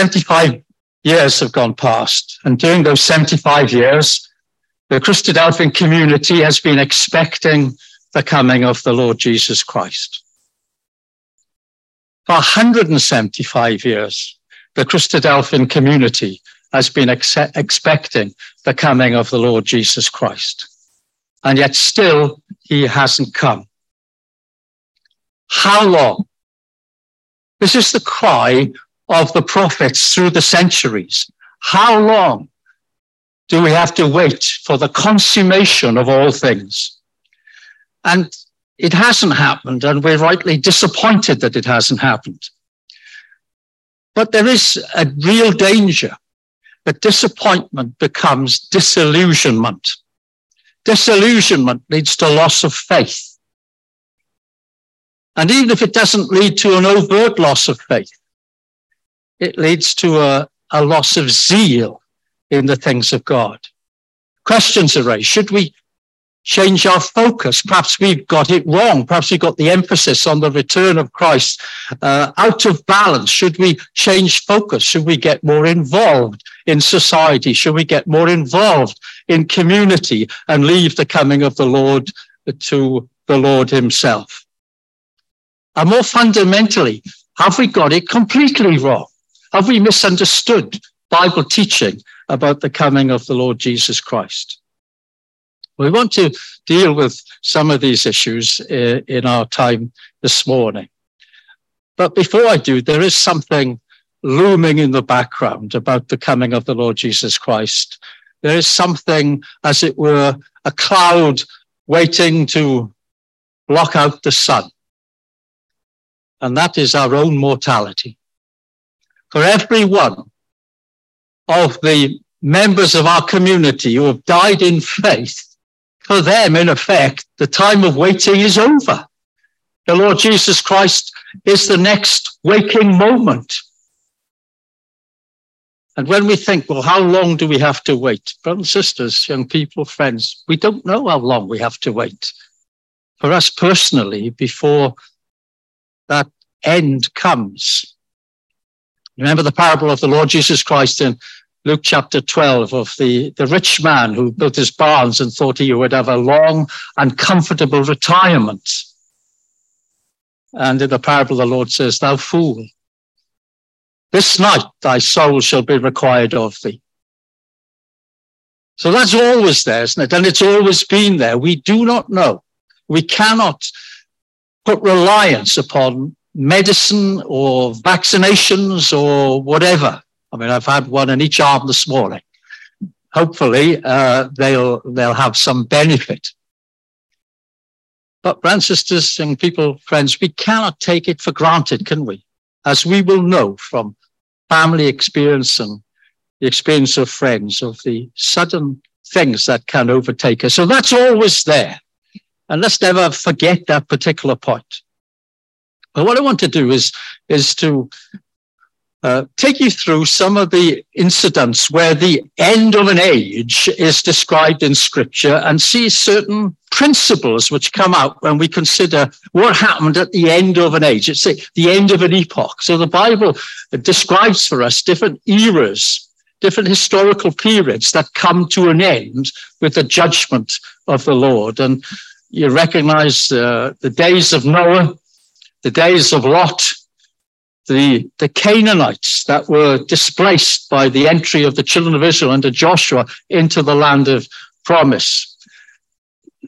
75 years have gone past. And during those 75 years, the Christadelphian community has been expecting the coming of the Lord Jesus Christ. For 175 years, the Christadelphian community has been ex- expecting the coming of the Lord Jesus Christ. And yet still he hasn't come. How long? This is the cry of the prophets through the centuries. How long do we have to wait for the consummation of all things? And it hasn't happened, and we're rightly disappointed that it hasn't happened. But there is a real danger that disappointment becomes disillusionment. Disillusionment leads to loss of faith. And even if it doesn't lead to an overt loss of faith, it leads to a, a loss of zeal in the things of God. Questions are raised. Should we change our focus? Perhaps we've got it wrong. Perhaps we've got the emphasis on the return of Christ uh, out of balance. Should we change focus? Should we get more involved in society? Should we get more involved in community and leave the coming of the Lord to the Lord himself? And more fundamentally, have we got it completely wrong? Have we misunderstood Bible teaching about the coming of the Lord Jesus Christ? We want to deal with some of these issues uh, in our time this morning. But before I do, there is something looming in the background about the coming of the Lord Jesus Christ. There is something, as it were, a cloud waiting to block out the sun. And that is our own mortality for every one of the members of our community who have died in faith, for them, in effect, the time of waiting is over. The Lord Jesus Christ is the next waking moment. And when we think, well, how long do we have to wait? Brothers and sisters, young people, friends, we don't know how long we have to wait. For us personally, before that end comes. Remember the parable of the Lord Jesus Christ in Luke chapter 12 of the, the rich man who built his barns and thought he would have a long and comfortable retirement. And in the parable, the Lord says, Thou fool, this night thy soul shall be required of thee. So that's always there, isn't it? And it's always been there. We do not know. We cannot put reliance upon medicine or vaccinations or whatever. I mean, I've had one in each arm this morning. Hopefully, uh, they'll they'll have some benefit. But, brothers sisters, and people, friends, we cannot take it for granted, can we? As we will know from family experience and the experience of friends of the sudden things that can overtake us. So that's always there. And let's never forget that particular point. But what I want to do is, is to uh, take you through some of the incidents where the end of an age is described in scripture and see certain principles which come out when we consider what happened at the end of an age. It's the end of an epoch. So the Bible describes for us different eras, different historical periods that come to an end with the judgment of the Lord. And you recognize uh, the days of Noah, the days of Lot, the, the Canaanites that were displaced by the entry of the children of Israel under Joshua into the land of promise,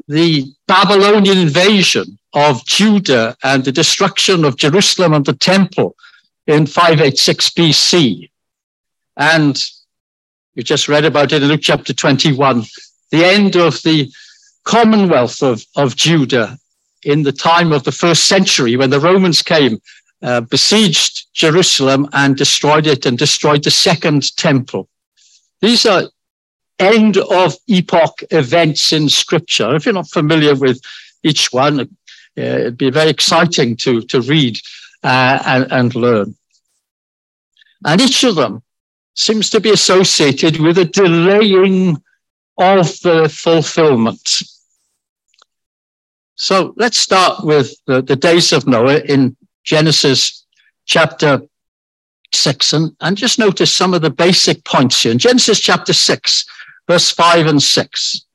the Babylonian invasion of Judah and the destruction of Jerusalem and the temple in 586 BC. And we just read about it in Luke chapter 21, the end of the commonwealth of, of Judah in the time of the first century when the Romans came, uh, besieged Jerusalem and destroyed it and destroyed the second temple. These are end of epoch events in scripture. If you're not familiar with each one, uh, it'd be very exciting to, to read uh, and, and learn. And each of them seems to be associated with a delaying of the fulfillment. So let's start with the, the days of Noah in Genesis chapter 6 and, and just notice some of the basic points here. In Genesis chapter 6, verse 5 and 6.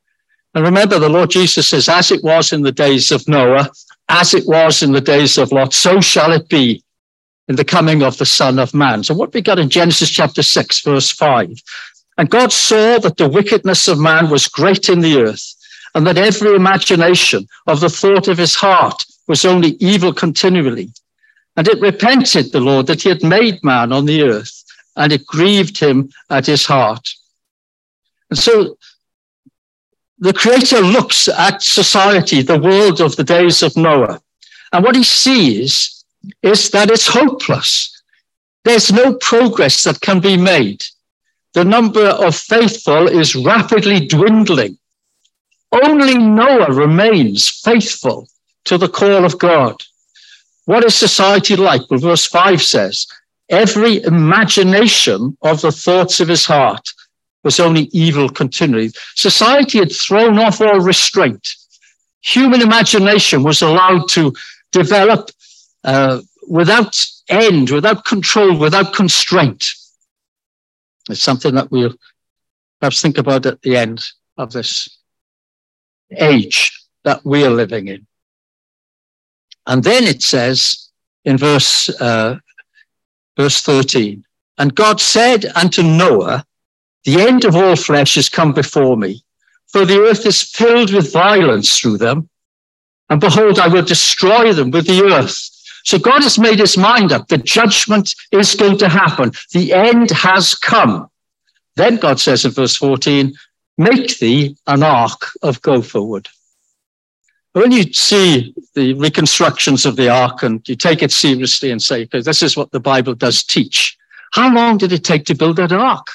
And remember, the Lord Jesus says, as it was in the days of Noah, as it was in the days of Lot, so shall it be in the coming of the Son of Man. So what we got in Genesis chapter 6, verse 5. And God saw that the wickedness of man was great in the earth, and that every imagination of the thought of his heart was only evil continually. And it repented the Lord that he had made man on the earth, and it grieved him at his heart. And so the Creator looks at society, the world of the days of Noah, and what he sees is that it's hopeless. There's no progress that can be made. The number of faithful is rapidly dwindling. Only Noah remains faithful to the call of God. What is society like? Well, verse 5 says, Every imagination of the thoughts of his heart was only evil continually. Society had thrown off all restraint. Human imagination was allowed to develop uh, without end, without control, without constraint. It's something that we'll perhaps think about at the end of this age that we are living in. And then it says in verse, uh, verse 13, and God said unto Noah, the end of all flesh has come before me, for the earth is filled with violence through them. And behold, I will destroy them with the earth. So God has made his mind up. The judgment is going to happen. The end has come. Then God says in verse 14, make thee an ark of gopher wood. When you see the reconstructions of the ark and you take it seriously and say, this is what the Bible does teach, how long did it take to build that ark?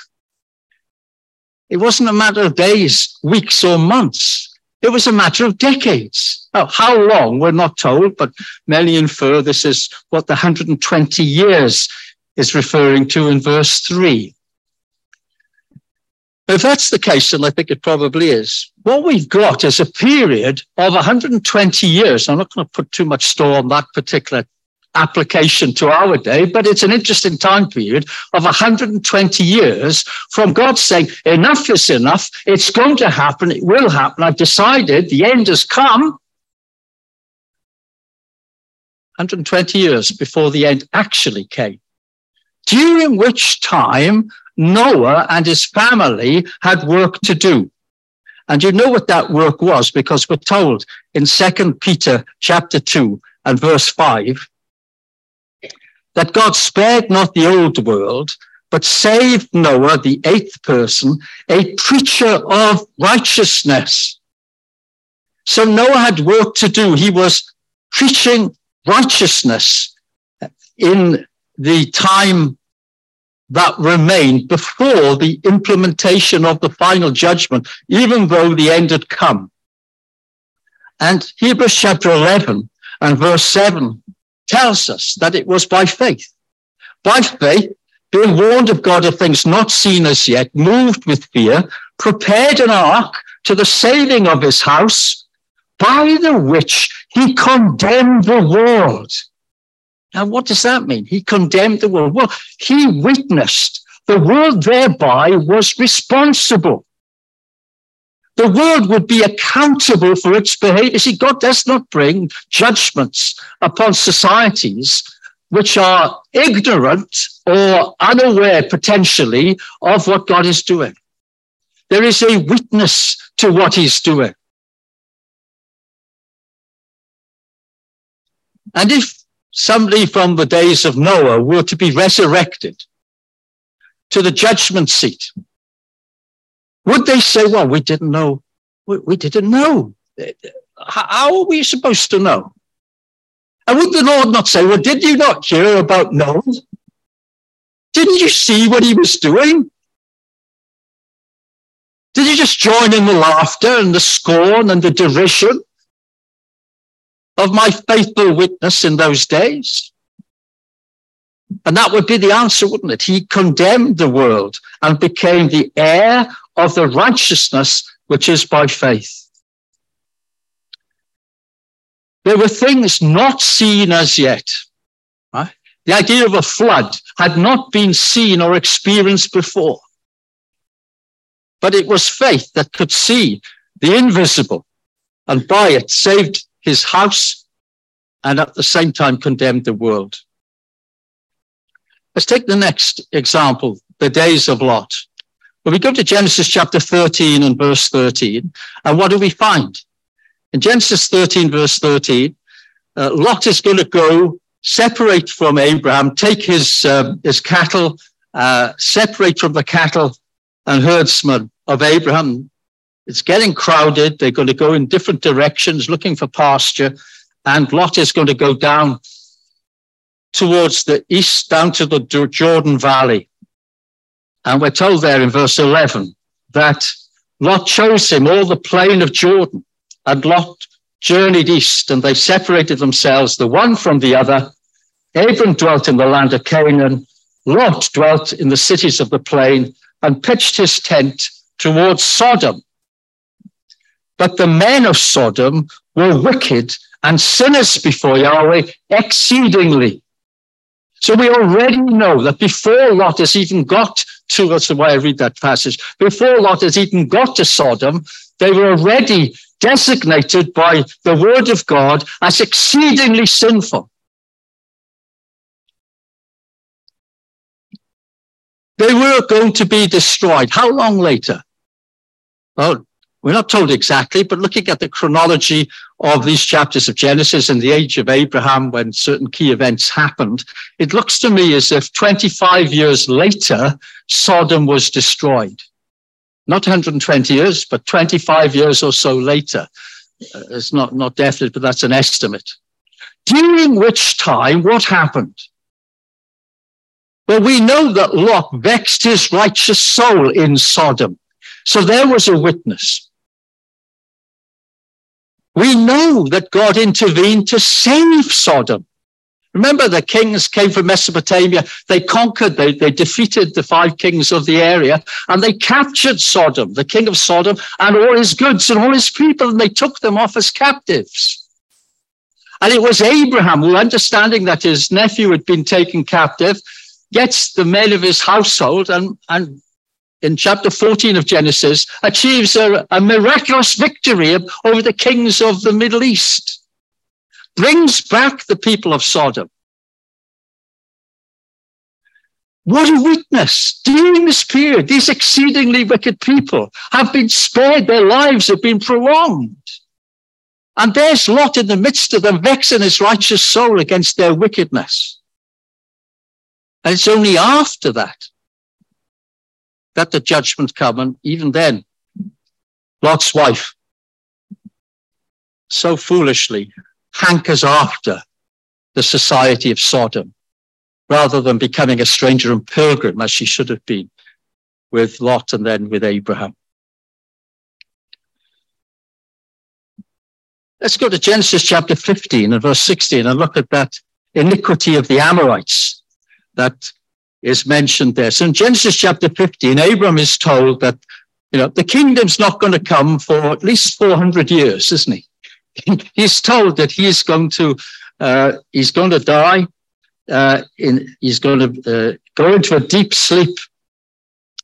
It wasn't a matter of days, weeks, or months. It was a matter of decades. Now, how long, we're not told, but many infer this is what the 120 years is referring to in verse 3. If that's the case, and I think it probably is, what we've got is a period of 120 years. I'm not going to put too much store on that particular application to our day, but it's an interesting time period of 120 years from God saying, enough is enough. It's going to happen. It will happen. I've decided the end has come. 120 years before the end actually came, during which time Noah and his family had work to do. And you know what that work was because we're told in Second Peter chapter 2 and verse 5 that God spared not the old world, but saved Noah, the eighth person, a preacher of righteousness. So Noah had work to do. He was preaching righteousness in the time that remained before the implementation of the final judgment, even though the end had come. And Hebrews chapter 11 and verse 7 tells us that it was by faith. By faith, being warned of God of things not seen as yet, moved with fear, prepared an ark to the saving of his house, by the which he condemned the world. Now, what does that mean? He condemned the world. Well, he witnessed. The world thereby was responsible. The world would be accountable for its behavior. See, God does not bring judgments upon societies which are ignorant or unaware potentially of what God is doing. There is a witness to what he's doing. And if somebody from the days of Noah were to be resurrected to the judgment seat, would they say, well, we didn't know, we, didn't know. How are we supposed to know? And would the Lord not say, well, did you not hear about Noah? Didn't you see what he was doing? Did you just join in the laughter and the scorn and the derision of my faithful witness in those days? And that would be the answer, wouldn't it? He condemned the world and became the heir of the righteousness which is by faith. There were things not seen as yet. Right? The idea of a flood had not been seen or experienced before. But it was faith that could see the invisible and by it saved his house and at the same time condemned the world. Let's take the next example, the days of Lot. When we go to Genesis chapter 13 and verse 13, and what do we find? In Genesis 13, verse 13, uh, Lot is going to go separate from Abraham, take his, uh, his cattle, uh, separate from the cattle and herdsmen of Abraham. It's getting crowded. They're going to go in different directions looking for pasture. And Lot is going to go down towards the east, down to the Jordan Valley. And we're told there in verse 11 that Lot chose him all the plain of Jordan. And Lot journeyed east and they separated themselves, the one from the other. Abram dwelt in the land of Canaan. Lot dwelt in the cities of the plain and pitched his tent towards Sodom. But the men of Sodom were wicked and sinners before Yahweh exceedingly. So we already know that before Lot has even got to, that's the way I read that passage, before Lot has even got to Sodom, they were already designated by the word of God as exceedingly sinful. They were going to be destroyed. How long later? Oh, we're not told exactly, but looking at the chronology of these chapters of Genesis and the age of Abraham when certain key events happened, it looks to me as if 25 years later, Sodom was destroyed. Not 120 years, but 25 years or so later. Uh, it's not, not definite, but that's an estimate. During which time, what happened? Well, we know that Lot vexed his righteous soul in Sodom. So there was a witness. We know that God intervened to save Sodom. Remember, the kings came from Mesopotamia. They conquered, they, they defeated the five kings of the area, and they captured Sodom, the king of Sodom, and all his goods and all his people, and they took them off as captives. And it was Abraham who, understanding that his nephew had been taken captive, gets the men of his household and, and in chapter 14 of Genesis, achieves a, a miraculous victory over the kings of the Middle East, brings back the people of Sodom. What a witness. During this period, these exceedingly wicked people have been spared, their lives have been prolonged. And there's Lot in the midst of them, vexing his righteous soul against their wickedness. And it's only after that that the judgment come. And even then, Lot's wife so foolishly hankers after the society of Sodom rather than becoming a stranger and pilgrim as she should have been with Lot and then with Abraham. Let's go to Genesis chapter 15 and verse 16 and look at that iniquity of the Amorites that is mentioned there. So in Genesis chapter 15, Abram is told that, you know, the kingdom's not going to come for at least 400 years, isn't he? he's told that he is going to, uh, he's going to die. Uh, in, he's going to uh, go into a deep sleep.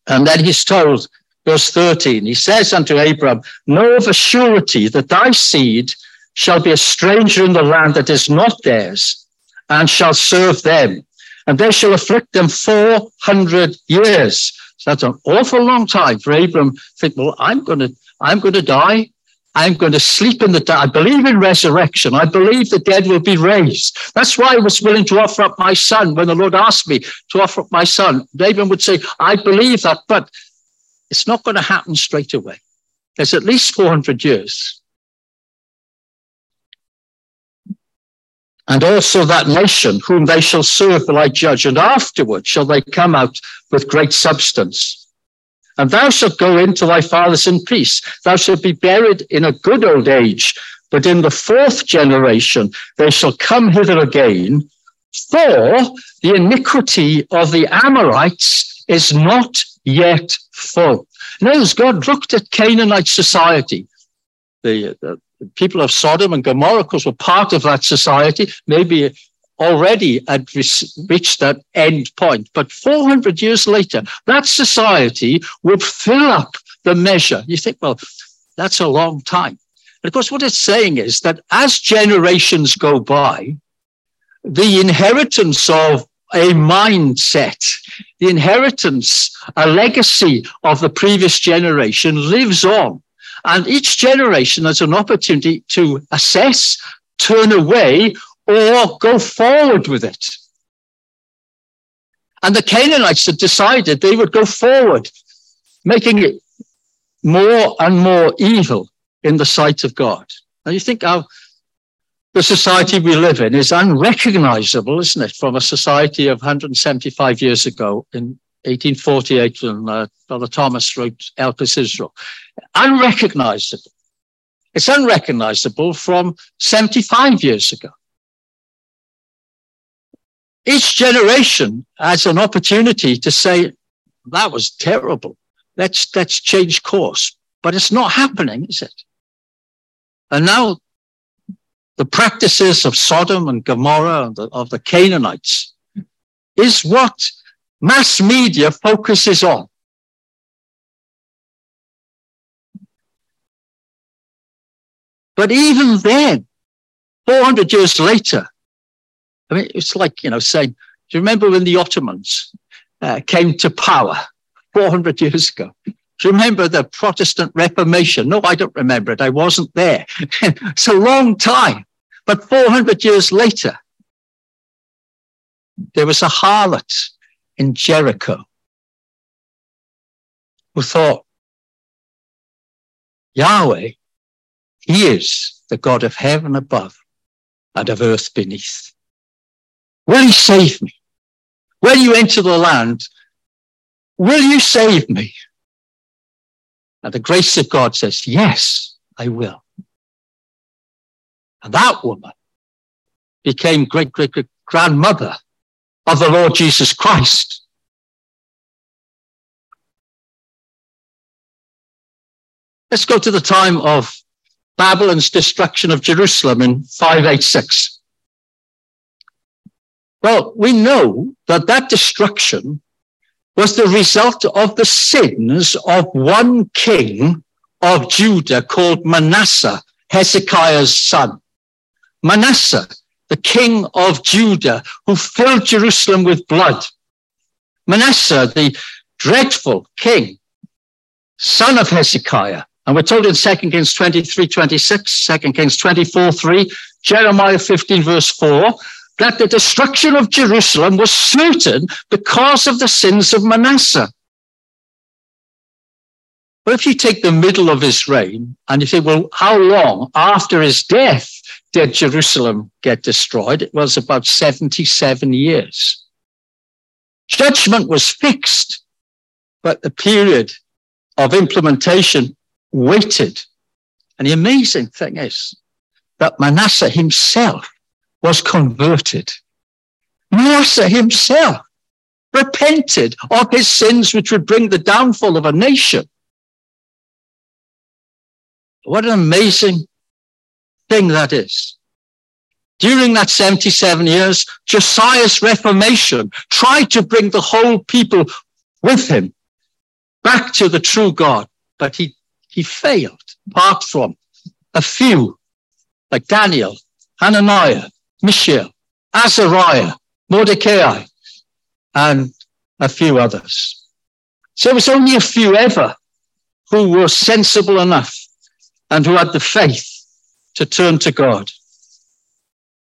And then he's told, verse 13, he says unto Abram, Know of a surety that thy seed shall be a stranger in the land that is not theirs, and shall serve them and they shall afflict them 400 years. So that's an awful long time for Abram to think, well, I'm going to, I'm going to die. I'm going to sleep in the. I believe in resurrection. I believe the dead will be raised. That's why I was willing to offer up my son when the Lord asked me to offer up my son. David would say, I believe that, but it's not going to happen straight away. There's at least 400 years. And also that nation whom they shall serve will I judge, and afterward shall they come out with great substance. And thou shalt go into thy fathers in peace. Thou shalt be buried in a good old age, but in the fourth generation they shall come hither again, for the iniquity of the Amorites is not yet full. Notice God looked at Canaanite society, the, the, people of Sodom and Gomorrah, were part of that society, maybe already had reached that end point. But 400 years later, that society would fill up the measure. You think, well, that's a long time. And of course, what it's saying is that as generations go by, the inheritance of a mindset, the inheritance, a legacy of the previous generation lives on. And each generation has an opportunity to assess, turn away, or go forward with it. And the Canaanites had decided they would go forward, making it more and more evil in the sight of God. Now you think how the society we live in is unrecognizable, isn't it, from a society of 175 years ago in 1848 and uh, Brother Thomas wrote Elpis Israel. Unrecognizable. It's unrecognizable from 75 years ago. Each generation has an opportunity to say, that was terrible. Let's, let's change course. But it's not happening, is it? And now the practices of Sodom and Gomorrah and the, of the Canaanites is what mass media focuses on. But even then, 400 years later, I mean, it's like, you know, saying, do you remember when the Ottomans uh, came to power 400 years ago? Do you remember the Protestant Reformation? No, I don't remember it. I wasn't there. it's a long time. But 400 years later, there was a harlot in Jericho who thought, Yahweh, He is the God of heaven above and of earth beneath. Will He save me? When you enter the land, will you save me? And the grace of God says, Yes, I will. And that woman became great great great grandmother of the Lord Jesus Christ. Let's go to the time of Babylon's destruction of Jerusalem in 586. Well, we know that that destruction was the result of the sins of one king of Judah called Manasseh, Hezekiah's son. Manasseh, the king of Judah, who filled Jerusalem with blood. Manasseh, the dreadful king, son of Hezekiah. And we're told in 2 Kings 23, 26, 2 Kings 24, 3, Jeremiah 15, verse 4, that the destruction of Jerusalem was certain because of the sins of Manasseh. But if you take the middle of his reign and you say, well, how long after his death did Jerusalem get destroyed? It was about 77 years. Judgment was fixed, but the period of implementation waited. And the amazing thing is that Manasseh himself was converted. Manasseh himself repented of his sins, which would bring the downfall of a nation. What an amazing thing that is. During that 77 years, Josiah's reformation tried to bring the whole people with him back to the true God, but he, he failed, apart from a few like Daniel, Hananiah, Mishael, Azariah, Mordecai, and a few others. So it was only a few ever who were sensible enough and who had the faith to turn to God.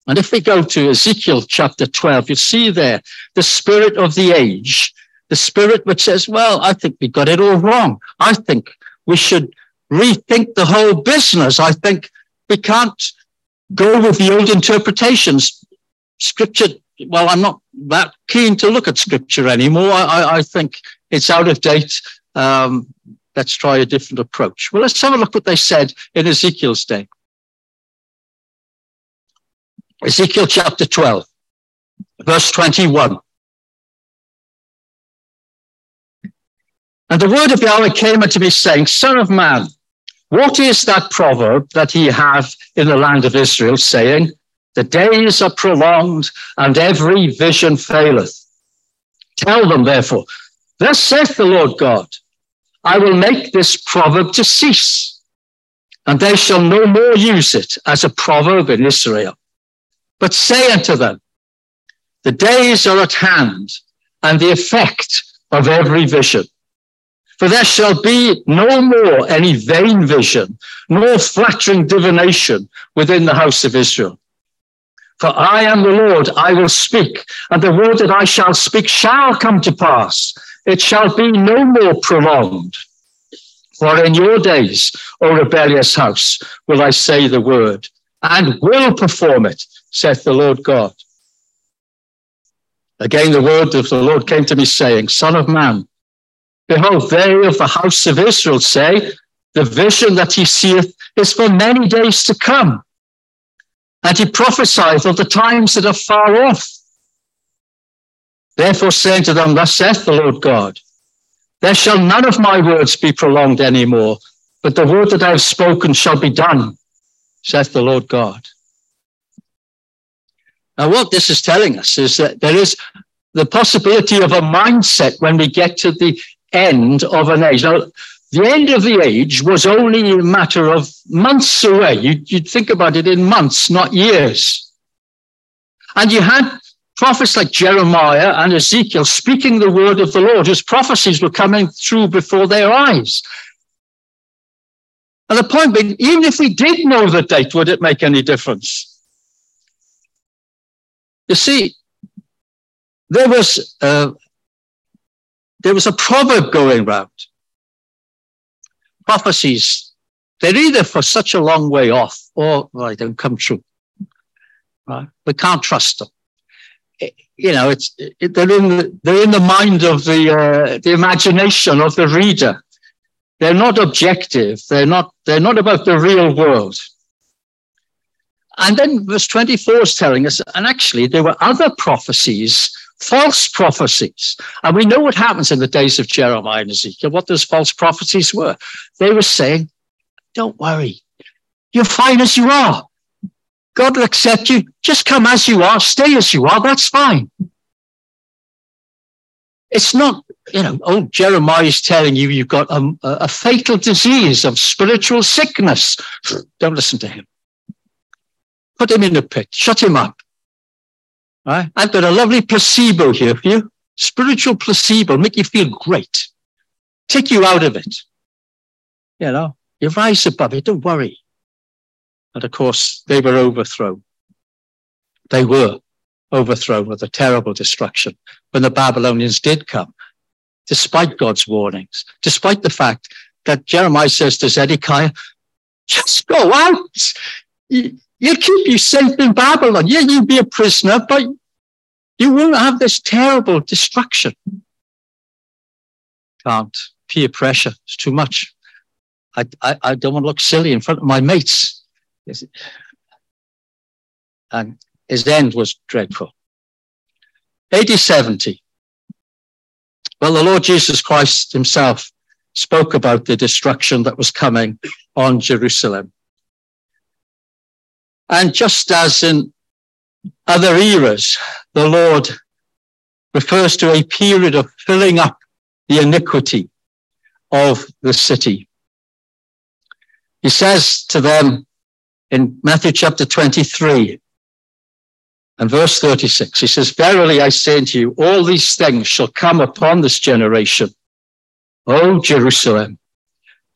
And if we go to Ezekiel chapter 12, you see there the spirit of the age, the spirit which says, well, I think we got it all wrong. I think we should rethink the whole business. I think we can't go with the old interpretations. Scripture, well, I'm not that keen to look at scripture anymore. I, I think it's out of date. Um, let's try a different approach. Well, let's have a look what they said in Ezekiel's day. Ezekiel chapter 12, verse 21. And the word of Yahweh came unto me, saying, Son of man, what is that proverb that ye have in the land of Israel, saying, The days are prolonged and every vision faileth. Tell them, therefore, thus saith the Lord God, I will make this proverb to cease, and they shall no more use it as a proverb in Israel. But say unto them, the days are at hand, and the effect of every vision. For there shall be no more any vain vision, nor flattering divination within the house of Israel. For I am the Lord, I will speak, and the word that I shall speak shall come to pass. It shall be no more prolonged. For in your days, O rebellious house, will I say the word, and will perform it, saith the Lord God. Again, the word of the Lord came to me, saying, Son of man, behold, they of the house of Israel say, The vision that he seeth is for many days to come. And he prophesieth of the times that are far off. Therefore, saying to them, Thus saith the Lord God, There shall none of my words be prolonged any more, but the word that I have spoken shall be done, saith the Lord God. Now, what this is telling us is that there is the possibility of a mindset when we get to the end of an age. Now, the end of the age was only a matter of months away. You'd, you'd think about it in months, not years. And you had prophets like Jeremiah and Ezekiel speaking the word of the Lord, whose prophecies were coming through before their eyes. And the point being, even if we did know the date, would it make any difference? You see, there was uh, there was a proverb going round. Prophecies, they're either for such a long way off or well, they don't come true. Right? We can't trust them. It, you know, it's it, they're in the, they're in the mind of the uh, the imagination of the reader. They're not objective. They're not they're not about the real world. And then verse 24 is telling us, and actually there were other prophecies, false prophecies. And we know what happens in the days of Jeremiah and Ezekiel, what those false prophecies were. They were saying, don't worry, you're fine as you are. God will accept you. Just come as you are, stay as you are, that's fine. It's not, you know, oh, Jeremiah is telling you you've got a, a fatal disease of spiritual sickness. Don't listen to him. Put him in the pit, shut him up. I've got a lovely placebo here for you. Spiritual placebo, make you feel great. Take you out of it. You know, you rise above it, don't worry. And of course, they were overthrown. They were overthrown with a terrible destruction when the Babylonians did come, despite God's warnings, despite the fact that Jeremiah says to Zedekiah, just go out. He'll keep you safe in Babylon. Yeah, you'll be a prisoner, but you won't have this terrible destruction. Can't. Peer pressure. It's too much. I, I, I don't want to look silly in front of my mates. And his end was dreadful. AD 70. Well, the Lord Jesus Christ himself spoke about the destruction that was coming on Jerusalem. And just as in other eras, the Lord refers to a period of filling up the iniquity of the city. He says to them in Matthew chapter 23 and verse 36, he says, Verily I say unto you, all these things shall come upon this generation. O Jerusalem,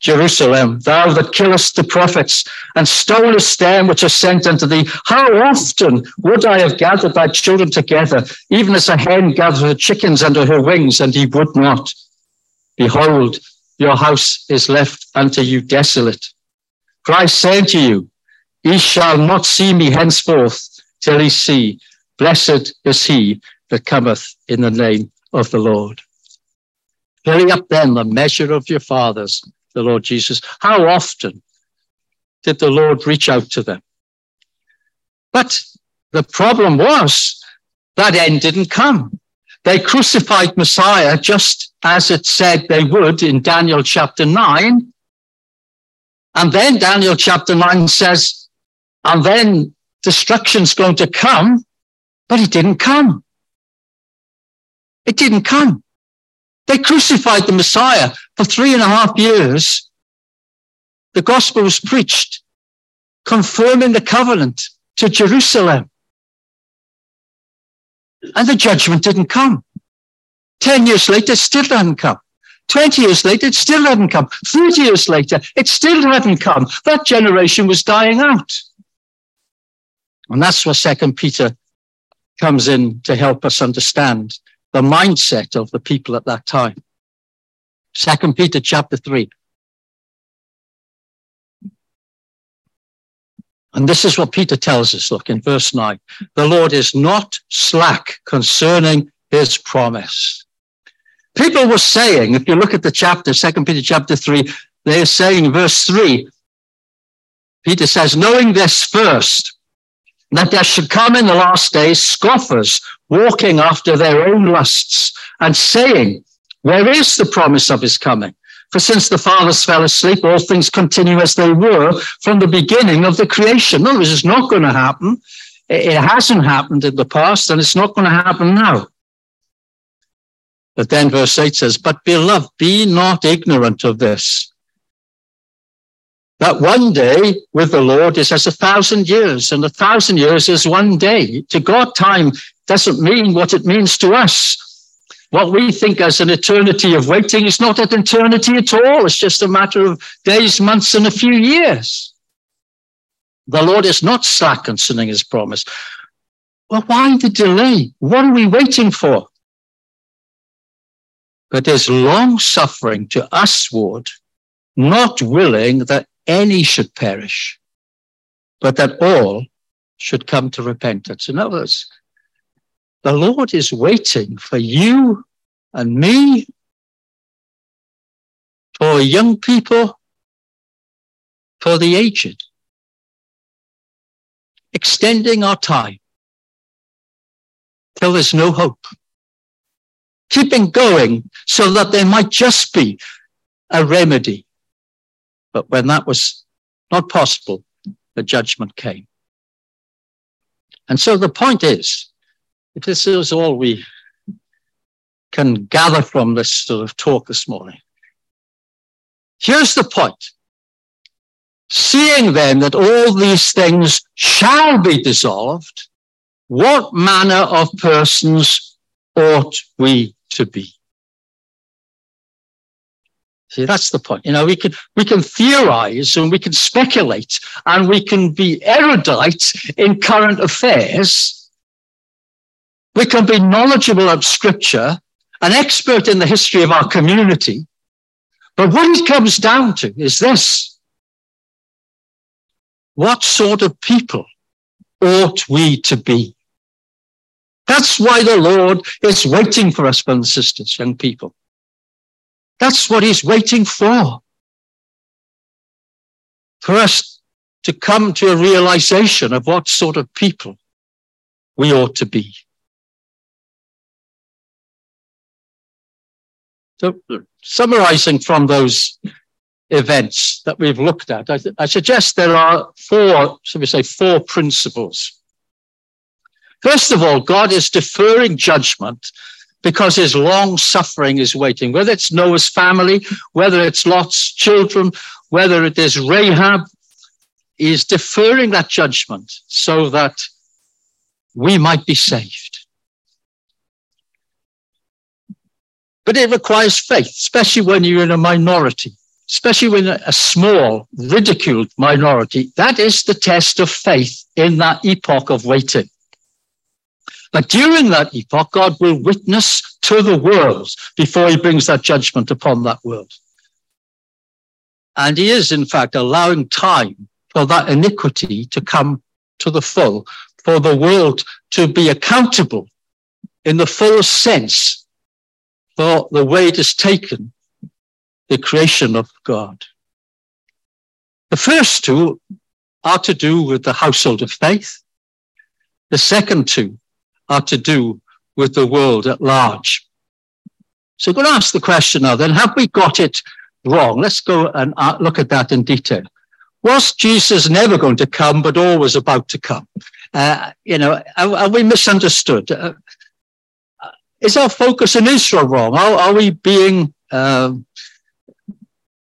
Jerusalem, thou that killest the prophets and stonest them which are sent unto thee, how often would I have gathered thy children together, even as a hen gathers her chickens under her wings, and he would not? Behold, your house is left unto you desolate. Christ I to you, ye shall not see me henceforth till ye see, blessed is he that cometh in the name of the Lord. Filling up then the measure of your fathers the Lord Jesus. How often did the Lord reach out to them? But the problem was that end didn't come. They crucified Messiah just as it said they would in Daniel chapter 9. And then Daniel chapter 9 says, and then destruction's going to come, but it didn't come. It didn't come. They crucified the Messiah for three and a half years. The gospel was preached, confirming the covenant to Jerusalem. And the judgment didn't come. Ten years later, it still hadn't come. 20 years later, it still hadn't come. 30 years later, it still hadn't come. That generation was dying out. And that's where Second Peter comes in to help us understand the mindset of the people at that time. Second Peter chapter 3. And this is what Peter tells us, look, in verse 9. The Lord is not slack concerning his promise. People were saying, if you look at the chapter, Second Peter chapter 3, they're saying verse 3, Peter says, knowing this first, that there should come in the last days scoffers walking after their own lusts and saying, Where is the promise of his coming? For since the fathers fell asleep, all things continue as they were from the beginning of the creation. No, this is not going to happen. It hasn't happened in the past, and it's not going to happen now. But then verse 8 says, But beloved, be not ignorant of this, that one day with the Lord is as a thousand years, and a thousand years is one day. To God, time doesn't mean what it means to us. What we think as an eternity of waiting is not an eternity at all. It's just a matter of days, months, and a few years. The Lord is not slack concerning his promise. Well, why the delay? What are we waiting for? But is long suffering to us, usward, not willing that any should perish, but that all should come to repentance. In other words, the Lord is waiting for you and me, for young people, for the aged, extending our time till there's no hope, keeping going so that there might just be a remedy but when that was not possible, the judgment came. And so the point is, if this is all we can gather from this sort of talk this morning, here's the point. Seeing then that all these things shall be dissolved, what manner of persons ought we to be? See, that's the point. You know, we can we can theorize and we can speculate and we can be erudite in current affairs. We can be knowledgeable of scripture, an expert in the history of our community. But what it comes down to is this. What sort of people ought we to be? That's why the Lord is waiting for us, brothers and sisters, young people. That's what he's waiting for. For us to come to a realization of what sort of people we ought to be. So, summarizing from those events that we've looked at, I, I suggest there are four, so we say, four principles. First of all, God is deferring judgment because his long suffering is waiting, whether it's Noah's family, whether it's Lot's children, whether it is Rahab, is deferring that judgment so that we might be saved. But it requires faith, especially when you're in a minority, especially when a small, ridiculed minority. That is the test of faith in that epoch of waiting. But during that epoch, God will witness to the world before he brings that judgment upon that world. And he is, in fact, allowing time for that iniquity to come to the full, for the world to be accountable in the fullest sense for the way it has taken the creation of God. The first two are to do with the household of faith. The second two are to do with the world at large. So I'm going to ask the question now then, have we got it wrong? Let's go and uh, look at that in detail. Was Jesus never going to come, but always about to come? Uh, you know, are, are we misunderstood? Uh, is our focus in Israel wrong? Are, are we being um,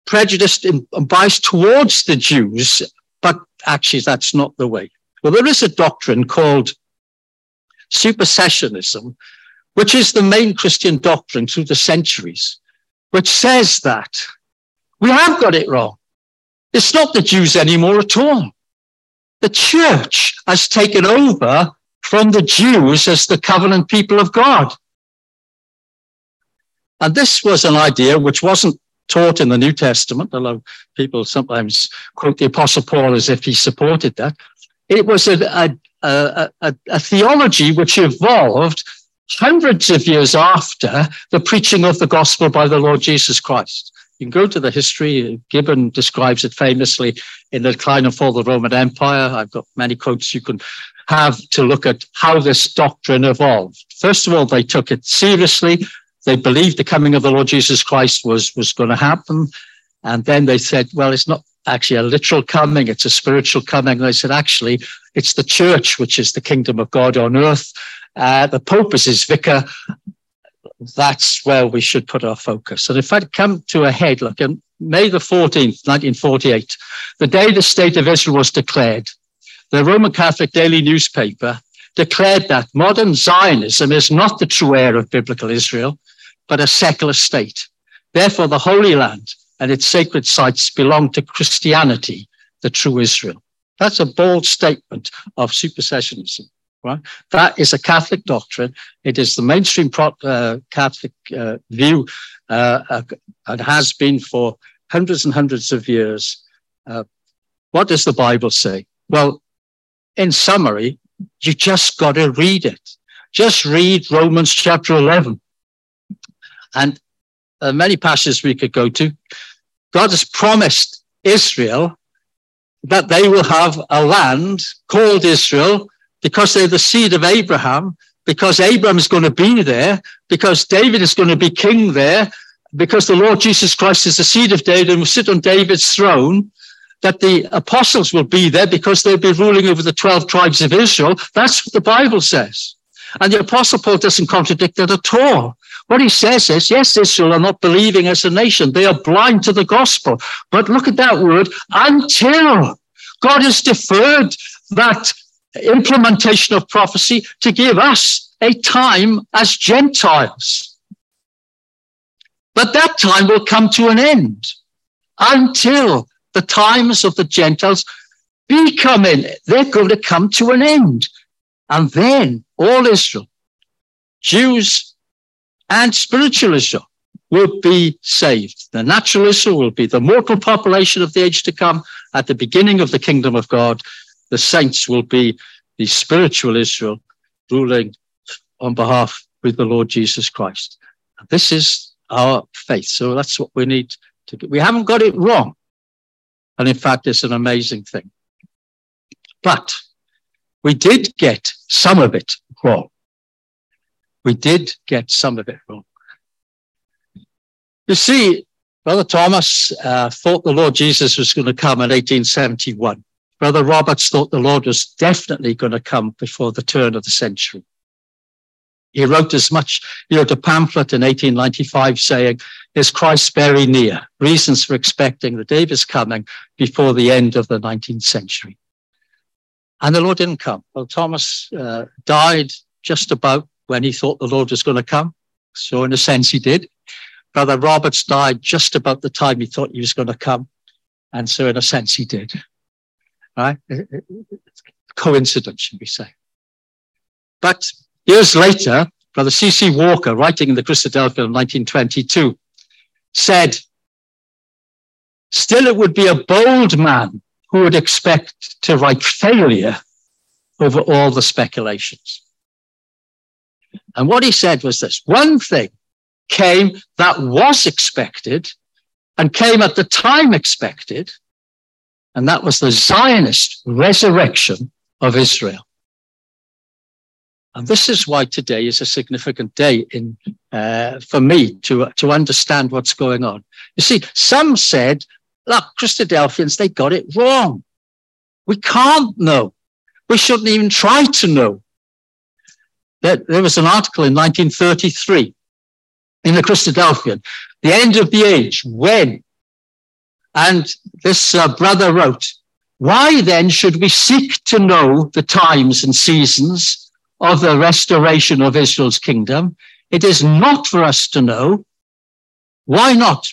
prejudiced and biased towards the Jews? But actually, that's not the way. Well, there is a doctrine called supersessionism, which is the main Christian doctrine through the centuries, which says that we have got it wrong. It's not the Jews anymore at all. The church has taken over from the Jews as the covenant people of God. And this was an idea which wasn't taught in the New Testament, although people sometimes quote the Apostle Paul as if he supported that. It was a, a, a, a theology which evolved hundreds of years after the preaching of the gospel by the Lord Jesus Christ. You can go to the history. Gibbon describes it famously in the decline and fall of the Roman Empire. I've got many quotes you can have to look at how this doctrine evolved. First of all, they took it seriously. They believed the coming of the Lord Jesus Christ was, was going to happen. And then they said, well, it's not actually a literal coming, it's a spiritual coming. And they said, actually, it's the church, which is the kingdom of God on earth. Uh, the Pope is his vicar, that's where we should put our focus. And if I'd come to a head, like May the 14th, 1948, the day the state of Israel was declared, the Roman Catholic daily newspaper declared that modern Zionism is not the true heir of biblical Israel, but a secular state. Therefore, the Holy Land and its sacred sites belong to Christianity, the true Israel. That's a bold statement of supersessionism. Right? That is a Catholic doctrine. It is the mainstream pro- uh, Catholic uh, view uh, uh and has been for hundreds and hundreds of years. Uh, what does the Bible say? Well, in summary, you just got to read it. Just read Romans chapter 11. And uh, many passages we could go to. God has promised Israel that they will have a land called Israel because they're the seed of Abraham, because Abraham is going to be there, because David is going to be king there, because the Lord Jesus Christ is the seed of David and will sit on David's throne, that the apostles will be there because they'll be ruling over the 12 tribes of Israel. That's what the Bible says. And the apostle Paul doesn't contradict that at all. What he says is, yes, Israel are not believing as a nation. They are blind to the gospel. But look at that word, until God has deferred that implementation of prophecy to give us a time as Gentiles. But that time will come to an end until the times of the Gentiles be coming. They're going to come to an end. And then all Israel, Jews and spiritual Israel, will be saved. The natural Israel will be the mortal population of the age to come at the beginning of the kingdom of God the saints will be the spiritual Israel ruling on behalf with the Lord Jesus Christ. And this is our faith. So that's what we need to get. We haven't got it wrong. And in fact, it's an amazing thing. But we did get some of it wrong. We did get some of it wrong. You see, Brother Thomas uh, thought the Lord Jesus was going to come in 1871. Brother Roberts thought the Lord was definitely going to come before the turn of the century. He wrote as much, he wrote a pamphlet in 1895 saying, Is Christ very near? Reasons for expecting the day is coming before the end of the 19th century. And the Lord didn't come. Well, Thomas uh, died just about when he thought the Lord was going to come. So, in a sense, he did. Brother Roberts died just about the time he thought he was going to come. And so, in a sense, he did right? Coincidence, should we say. But years later, Brother C.C. Walker, writing in the Christadelphian in 1922, said, Still, it would be a bold man who would expect to write failure over all the speculations. And what he said was this one thing came that was expected and came at the time expected, and that was the Zionist resurrection of Israel. And this is why today is a significant day in, uh, for me to, to understand what's going on. You see, some said, look, Christadelphians, they got it wrong. We can't know. We shouldn't even try to know. There, there was an article in 1933 in the Christadelphian, the end of the age, when? And this uh, brother wrote, why then should we seek to know the times and seasons of the restoration of Israel's kingdom? It is not for us to know. Why not?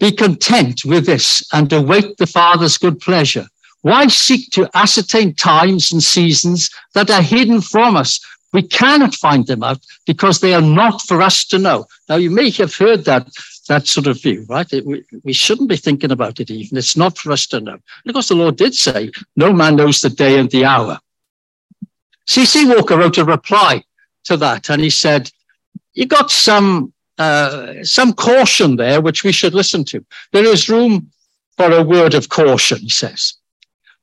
Be content with this and await the Father's good pleasure. Why seek to ascertain times and seasons that are hidden from us? We cannot find them out because they are not for us to know. Now, you may have heard that, that sort of view, right? It, we, we shouldn't be thinking about it even. It's not for us to know. Because the Lord did say, no man knows the day and the hour. C.C. Walker wrote a reply to that, and he said, you got some uh, some caution there, which we should listen to. There is room for a word of caution, he says.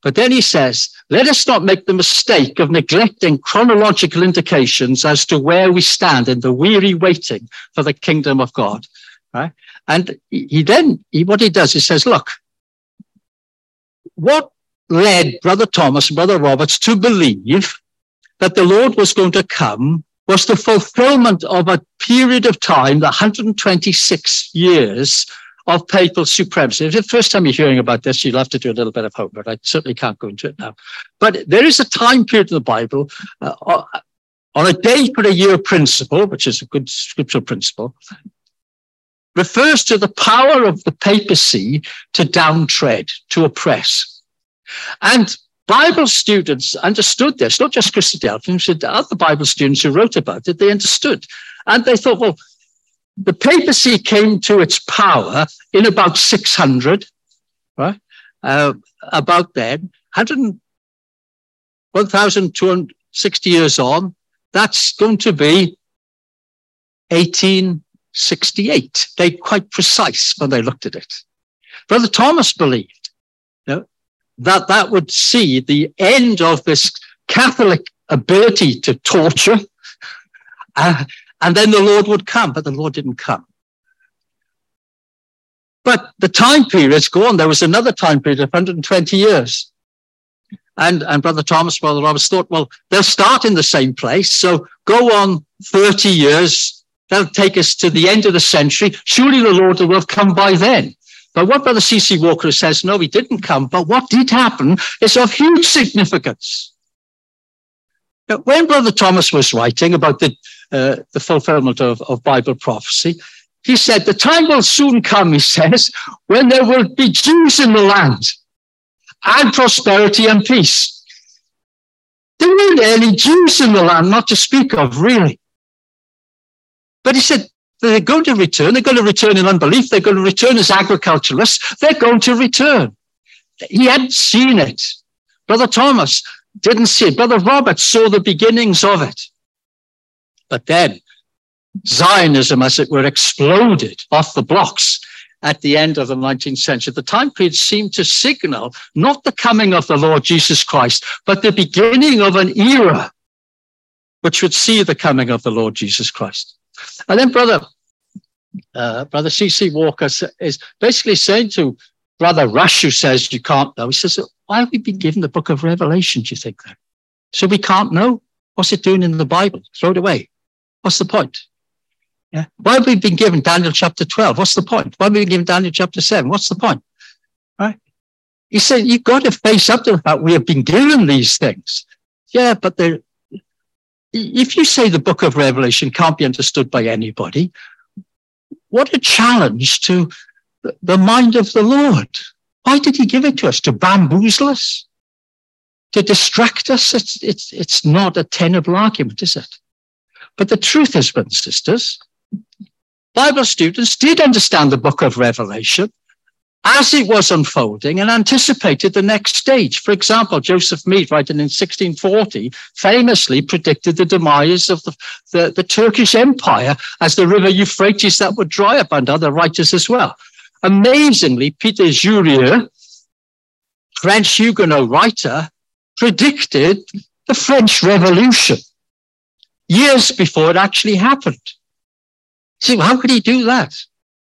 But then he says, let us not make the mistake of neglecting chronological indications as to where we stand in the weary waiting for the kingdom of God. Right? And he then, he, what he does, he says, look, what led Brother Thomas and Brother Roberts to believe that the Lord was going to come was the fulfillment of a period of time, the 126 years of papal supremacy. If the first time you're hearing about this, you'll have to do a little bit of homework. I certainly can't go into it now. But there is a time period in the Bible uh, uh on a day for a year principle, which is a good scriptural principle, refers to the power of the papacy to downtread, to oppress. And Bible students understood this, not just Christadelphians, but other Bible students who wrote about it, they understood. And they thought, well, the papacy came to its power in about 600, right? Uh, about then, 1,260 years on, that's going to be 1868. They're quite precise when they looked at it. Brother Thomas believed you know, that that would see the end of this Catholic ability to torture, uh, and then the Lord would come, but the Lord didn't come. But the time period's gone. There was another time period of 120 years. And, and Brother Thomas, Brother Roberts thought, well, they'll start in the same place. So go on 30 years. That'll take us to the end of the century. Surely the Lord will have come by then. But what Brother C.C. Walker says, no, he didn't come. But what did happen is of huge significance. When Brother Thomas was writing about the, uh, the fulfillment of, of Bible prophecy, he said, the time will soon come, he says, when there will be Jews in the land and prosperity and peace. There weren't any Jews in the land, not to speak of, really. But he said, they're going to return. They're going to return in unbelief. They're going to return as agriculturalists. They're going to return. He hadn't seen it. Brother Thomas didn't see it. Brother Robert saw the beginnings of it. But then Zionism, as it were, exploded off the blocks at the end of the 19th century. The time period seemed to signal not the coming of the Lord Jesus Christ, but the beginning of an era which would see the coming of the Lord Jesus Christ. And then brother, uh, brother C.C. Walker is basically saying to brother Rush, who says you can't know, he says, why have we been given the book of Revelation, do you think then? So we can't know? What's it doing in the Bible? Throw it away. What's the point? Yeah. Why have we been given Daniel chapter 12? What's the point? Why have we been given Daniel chapter 7? What's the point? Right? He said, you've got to face up to the fact we have been given these things. Yeah, but they're, if you say the book of Revelation can't be understood by anybody, what a challenge to the mind of the Lord. Why did he give it to us? To bamboozle us? To distract us? It's, it's, it's not a tenable argument, is it? But the truth is, and sisters, Bible students did understand the book of Revelation as it was unfolding and anticipated the next stage. For example, Joseph Mead, writing in 1640, famously predicted the demise of the, the, the Turkish Empire as the river Euphrates that would dry up, and other writers as well. Amazingly, Peter Jurieu, French Huguenot writer, predicted the French Revolution years before it actually happened. See, how could he do that?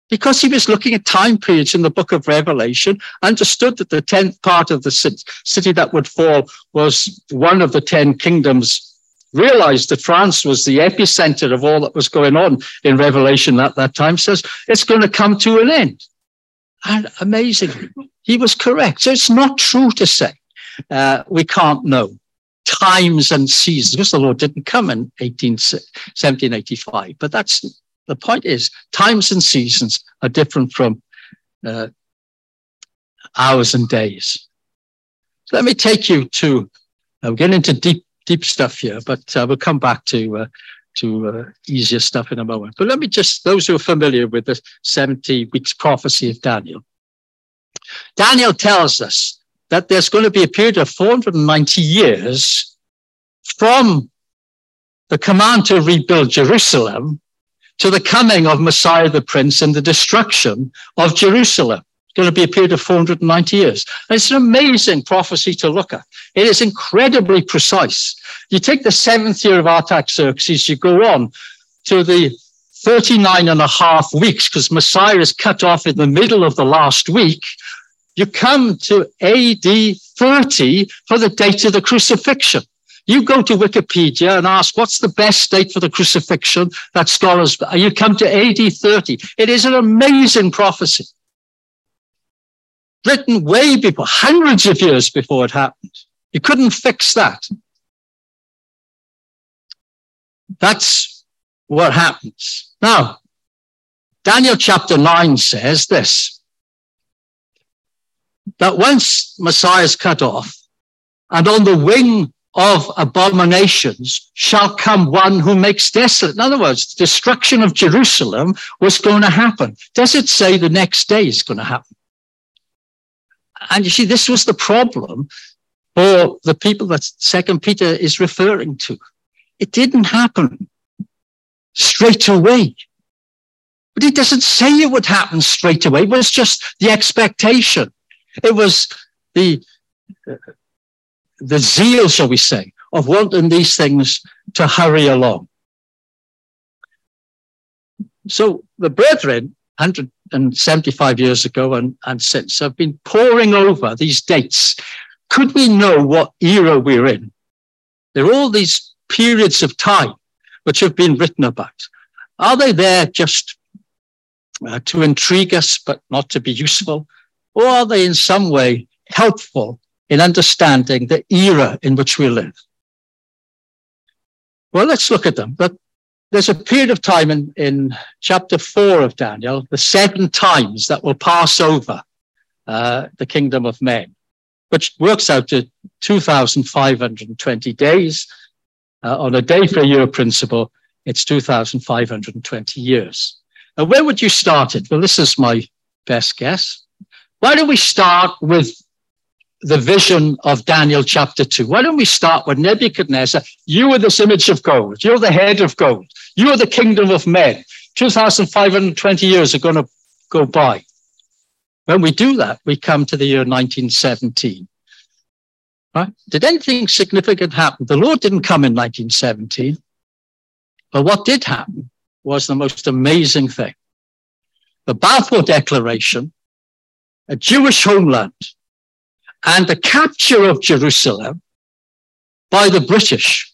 because he was looking at time periods in the book of Revelation, understood that the tenth part of the city that would fall was one of the ten kingdoms, realized that France was the epicenter of all that was going on in Revelation at that time, says it's going to come to an end. And amazingly, he was correct. So it's not true to say uh, we can't know times and seasons because the Lord didn't come in 18, 1785. But that's the point is times and seasons are different from uh, hours and days. So let me take you to, I'm getting into deep, deep stuff here, but uh, we'll come back to, uh, to uh, easier stuff in a moment. But let me just, those who are familiar with the 70 weeks prophecy of Daniel. Daniel tells us that there's going to be a period of 490 years from the command to rebuild Jerusalem to the coming of Messiah the Prince and the destruction of Jerusalem. It's going to be a period of 490 years. It's an amazing prophecy to look at. It is incredibly precise. You take the seventh year of Artaxerxes, you go on to the 39 and a half weeks, because Messiah is cut off in the middle of the last week. You come to AD 30 for the date of the crucifixion. You go to Wikipedia and ask what's the best date for the crucifixion that scholars, you come to AD 30. It is an amazing prophecy. Written way before, hundreds of years before it happened. You couldn't fix that. That's what happens. Now, Daniel chapter 9 says this that once Messiah is cut off, and on the wing of abominations shall come one who makes desolate. In other words, destruction of Jerusalem was going to happen. Does it say the next day is going to happen? And you see, this was the problem for the people that Second Peter is referring to. It didn't happen straight away. But it doesn't say it would happen straight away. It was just the expectation. It was the the zeal, shall we say, of wanting these things to hurry along. So the brethren, 175 years ago and, and since, have been poring over these dates. Could we know what era we're in? There are all these periods of time which have been written about. Are they there just uh, to intrigue us, but not to be useful? Or are they in some way helpful in understanding the era in which we live. Well, let's look at them. But there's a period of time in, in chapter four of Daniel, the seven times that will pass over uh, the kingdom of men, which works out to 2,520 days. Uh, on a day for a year principle, it's 2,520 years. And where would you start it? Well, this is my best guess. Why don't we start with the vision of Daniel chapter 2. Why don't we start with Nebuchadnezzar? You are this image of gold. You're the head of gold. You are the kingdom of men. 2,520 years are going to go by. When we do that, we come to the year 1917. Right? Did anything significant happen? The Lord didn't come in 1917. But what did happen was the most amazing thing. The Balfour Declaration, a Jewish homeland, and the capture of Jerusalem by the British,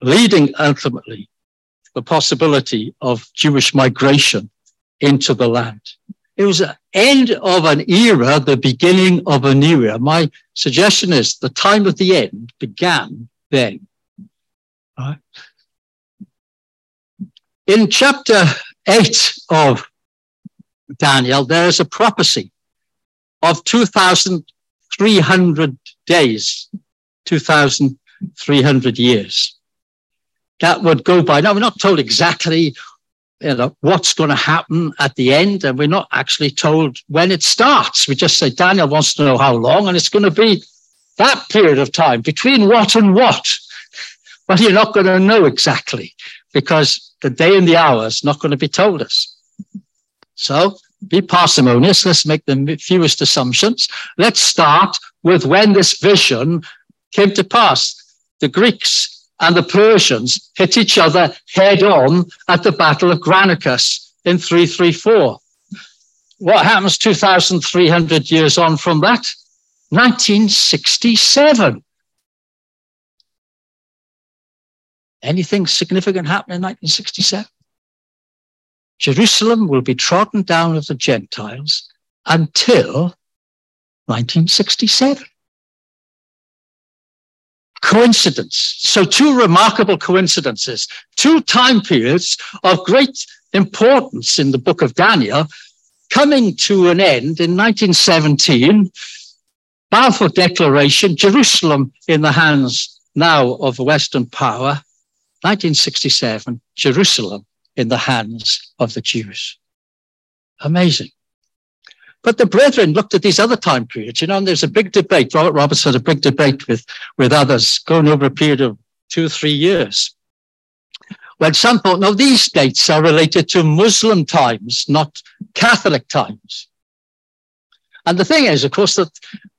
leading ultimately the possibility of Jewish migration into the land. It was the end of an era, the beginning of a new era. My suggestion is the time of the end began then. Right? In chapter 8 of Daniel, there is a prophecy of 2,300 days, 2,300 years. That would go by. Now, we're not told exactly you know, what's going to happen at the end, and we're not actually told when it starts. We just say Daniel wants to know how long, and it's going to be that period of time between what and what. But you're not going to know exactly because the day and the hour is not going to be told us. So be parsimonious. Let's make the fewest assumptions. Let's start with when this vision came to pass. The Greeks and the Persians hit each other head on at the Battle of Granicus in 334. What happens 2,300 years on from that? 1967. Anything significant happen in 1967? Jerusalem will be trodden down of the Gentiles until 1967. Coincidence. So two remarkable coincidences, two time periods of great importance in the book of Daniel coming to an end in 1917. Balfour Declaration, Jerusalem in the hands now of Western power. 1967, Jerusalem in the hands of the Jews. Amazing. But the brethren looked at these other time periods, you know, and there's a big debate. Robert Roberts had a big debate with, with others going over a period of two three years. When some thought, no, these dates are related to Muslim times, not Catholic times. And the thing is, of course, that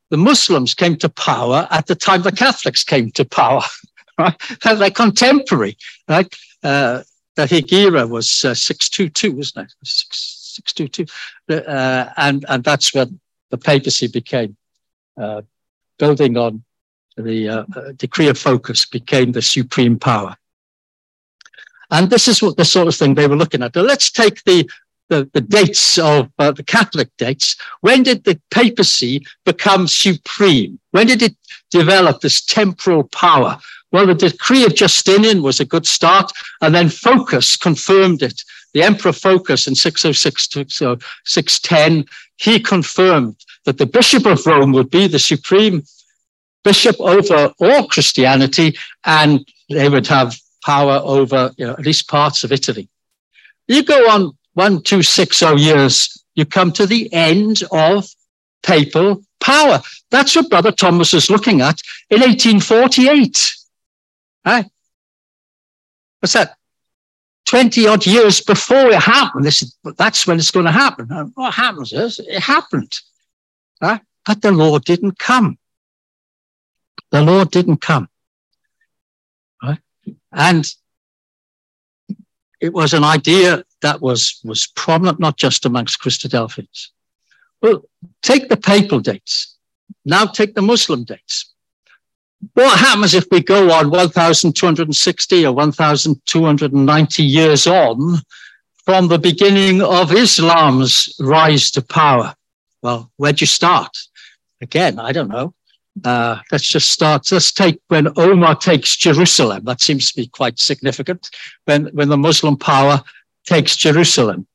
the Muslims came to power at the time the Catholics came to power, right? They're contemporary, right? Uh, the Hegira was uh, 622, wasn't it? 622. Uh, and, and that's when the papacy became, uh, building on the uh, uh, decree of Phocas, became the supreme power. And this is what the sort of thing they were looking at. Now, let's take the, the, the dates of uh, the Catholic dates. When did the papacy become supreme? When did it develop this temporal power? Well, the decree of Justinian was a good start, and then Phocas confirmed it. The Emperor Phocas in 606 to 610, he confirmed that the Bishop of Rome would be the supreme bishop over all Christianity, and they would have power over you know, at least parts of Italy. You go on 1260 years, you come to the end of papal power. That's what Brother Thomas is looking at in 1848. Right? What's that? 20 odd years before it happened. This, that's when it's going to happen. And what happens is it happened. Right? But the Lord didn't come. The Lord didn't come. Right? And it was an idea that was, was prominent not just amongst Christadelphians. Well, take the papal dates. Now take the Muslim dates. What happens if we go on 1,260 or 1,290 years on from the beginning of Islam's rise to power? Well, where'd you start? Again, I don't know. Uh, let's just start. Let's take when Omar takes Jerusalem. That seems to be quite significant. When, when the Muslim power takes Jerusalem.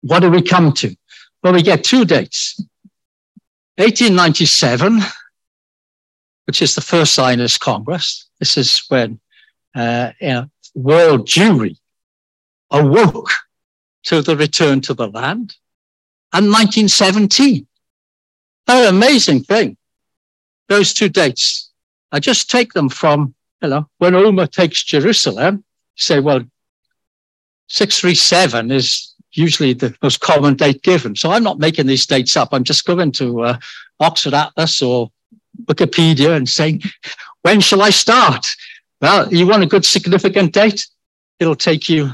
What do we come to? Well, we get two dates. 1897 which is the first Zionist Congress. This is when uh, you know, world Jewry awoke to the return to the land. And 1917, an amazing thing. Those two dates, I just take them from, you know, when Omar takes Jerusalem, say, well, 637 is usually the most common date given. So I'm not making these dates up. I'm just going to uh, Oxford Atlas or Wikipedia and saying, when shall I start? Well, you want a good significant date? It'll take you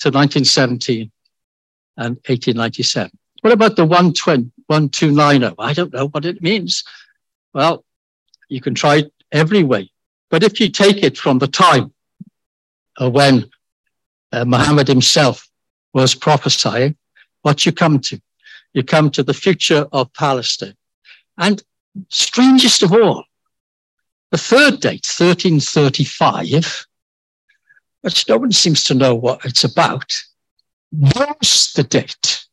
to 1917 and 1897. What about the 1290? I don't know what it means. Well, you can try it every way. But if you take it from the time when uh, Muhammad himself was prophesying, what you come to? You come to the future of Palestine. And strangest of all, the third date, 1335, which no one seems to know what it's about, was the date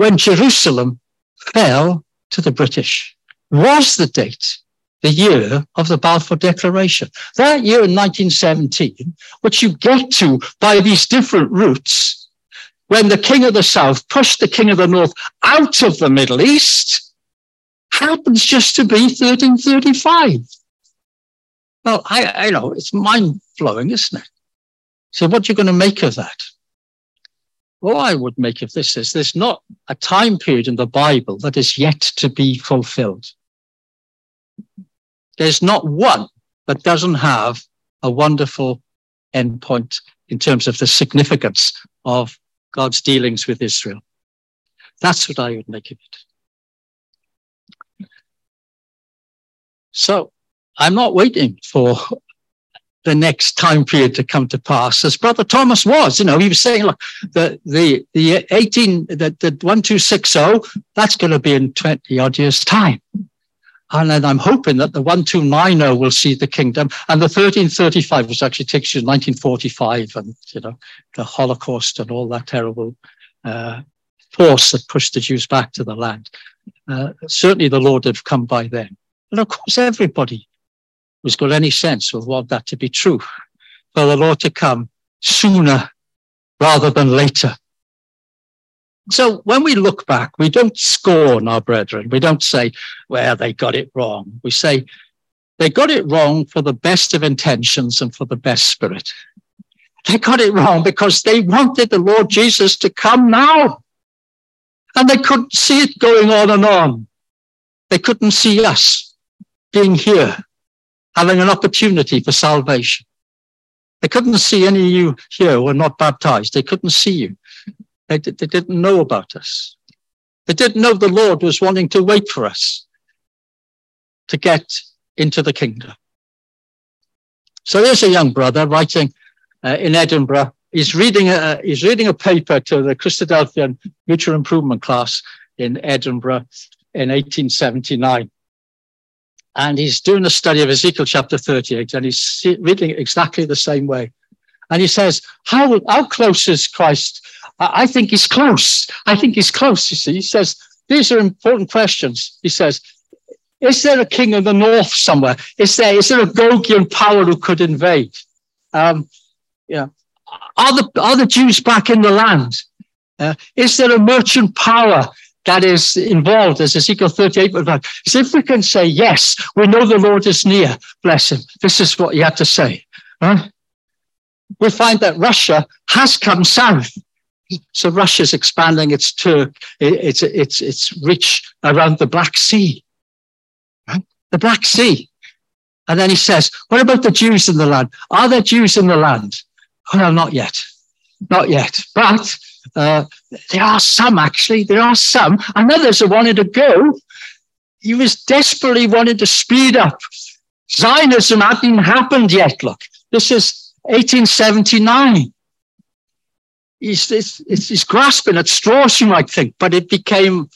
when Jerusalem fell to the British, was the date, the year of the Balfour Declaration. That year in 1917, which you get to by these different routes, when the King of the South pushed the King of the North out of the Middle East, happens just to be 1335. Well, I, I know it's mind blowing, isn't it? So, what are you going to make of that? All I would make of this is there's not a time period in the Bible that is yet to be fulfilled. There's not one that doesn't have a wonderful endpoint in terms of the significance of God's dealings with Israel. That's what I would make of it. So I'm not waiting for the next time period to come to pass, as Brother Thomas was. You know, he was saying, look, the the the 18, the, the 1260, that's going to be in 20 odd years' time. And then I'm hoping that the 1290 will see the kingdom. And the 1335, which actually takes you to 1945 and, you know, the Holocaust and all that terrible uh, force that pushed the Jews back to the land. Uh, certainly the Lord had come by then. And of course, everybody who's got any sense will want that to be true, for the Lord to come sooner rather than later. So when we look back, we don't scorn our brethren. We don't say, well, they got it wrong. We say, they got it wrong for the best of intentions and for the best spirit. They got it wrong because they wanted the Lord Jesus to come now. And they couldn't see it going on and on. They couldn't see us being here, having an opportunity for salvation. They couldn't see any of you here who were not baptized. They couldn't see you. They, they didn't know about us. They didn't know the Lord was wanting to wait for us to get into the kingdom. So there's a young brother writing uh, in Edinburgh. He's reading a, he's reading a paper to the Christadelphian Mutual Improvement class in Edinburgh in 1879. And he's doing a study of Ezekiel chapter 38, and he's reading exactly the same way. And he says, how, how close is Christ I think he's close. I think he's close, you see. He says, these are important questions. He says, is there a king in the north somewhere? Is there, is there a Gogian power who could invade? Um, yeah. Are the, are the Jews back in the land? Uh, is there a merchant power that is involved, as Ezekiel 38 would like? So if we can say, yes, we know the Lord is near, bless him. This is what you have to say. We find that Russia has come south. So Russia's expanding its Turk, its, its, its reach around the Black Sea, right? The Black Sea. And then he says, what about the Jews in the land? Are there Jews in the land? Well, not yet. Not yet. But uh, there are some, actually. There are some. And others who wanted to go. He was desperately wanting to speed up. Zionism hadn't happened yet. Look, this is 1879 he's, he's, he's grasping at straws, you might think, but it became,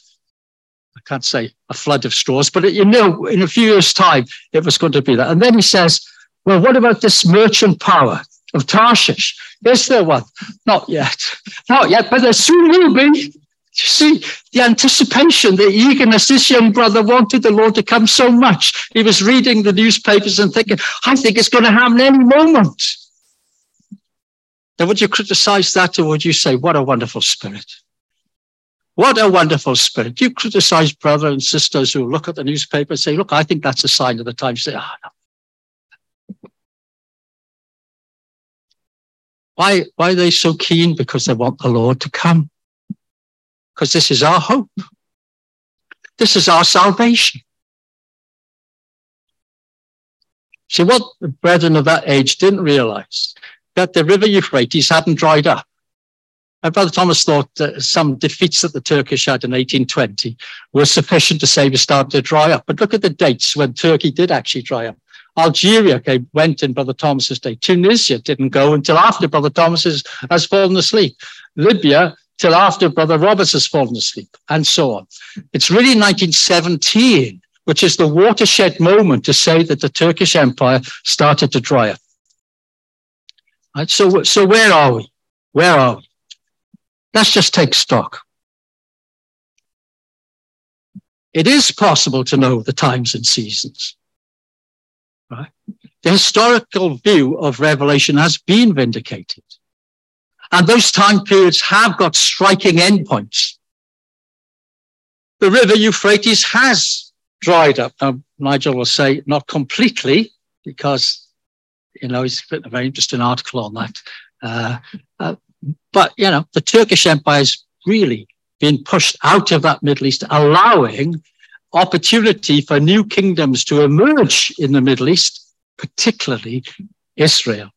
I can't say a flood of straws, but it, you know, in a few years' time, it was going to be that. And then he says, well, what about this merchant power of Tarshish? Is there one? Not yet. Not yet, but there soon will be. You see, the anticipation, the eagerness, this young brother wanted the Lord to come so much. He was reading the newspapers and thinking, I think it's going to happen any moment. Then would you criticize that or would you say, what a wonderful spirit? What a wonderful spirit. You criticize brothers and sisters who look at the newspaper and say, look, I think that's a sign of the times. Say, ah, no. Why, why are they so keen? Because they want the Lord to come. Because this is our hope. This is our salvation. See, what the brethren of that age didn't realize that the river Euphrates hadn't dried up. And Brother Thomas thought that some defeats that the Turkish had in 1820 were sufficient to say we started to dry up. But look at the dates when Turkey did actually dry up. Algeria came, went in Brother Thomas's day. Tunisia didn't go until after Brother Thomas has, fallen asleep. Libya till after Brother Roberts has fallen asleep, and so on. It's really 1917, which is the watershed moment to say that the Turkish Empire started to dry up. Right? So, so where are we? Where are we? Let's just take stock. It is possible to know the times and seasons. Right? The historical view of Revelation has been vindicated. And those time periods have got striking endpoints. The river Euphrates has dried up. Now, Nigel will say not completely, because you know, he's written a very interesting article on that. Uh, uh, but, you know, the Turkish Empire has really been pushed out of that Middle East, allowing opportunity for new kingdoms to emerge in the Middle East, particularly Israel.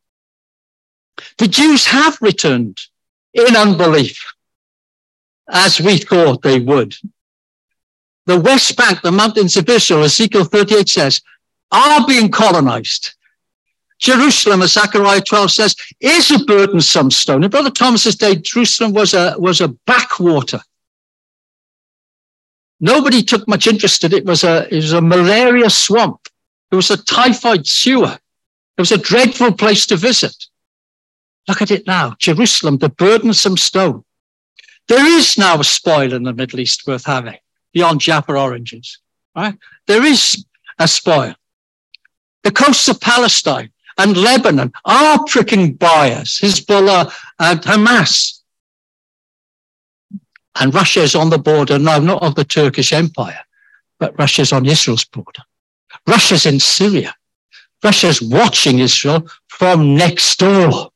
The Jews have returned in unbelief, as we thought they would. The West Bank, the mountains of Israel, Ezekiel 38 says, are being colonized. Jerusalem, as Zechariah 12 says, is a burdensome stone. And Brother Thomas's day, Jerusalem was a, was a backwater. Nobody took much interest in it. It was a, it was a malaria swamp. It was a typhoid sewer. It was a dreadful place to visit. Look at it now. Jerusalem, the burdensome stone. There is now a spoil in the Middle East worth having beyond Jaffa oranges, right? There is a spoil. The coasts of Palestine and Lebanon are pricking buyers, Hezbollah and Hamas. And Russia is on the border now, not of the Turkish Empire, but Russia's on Israel's border. Russia's in Syria. Russia's watching Israel from next door.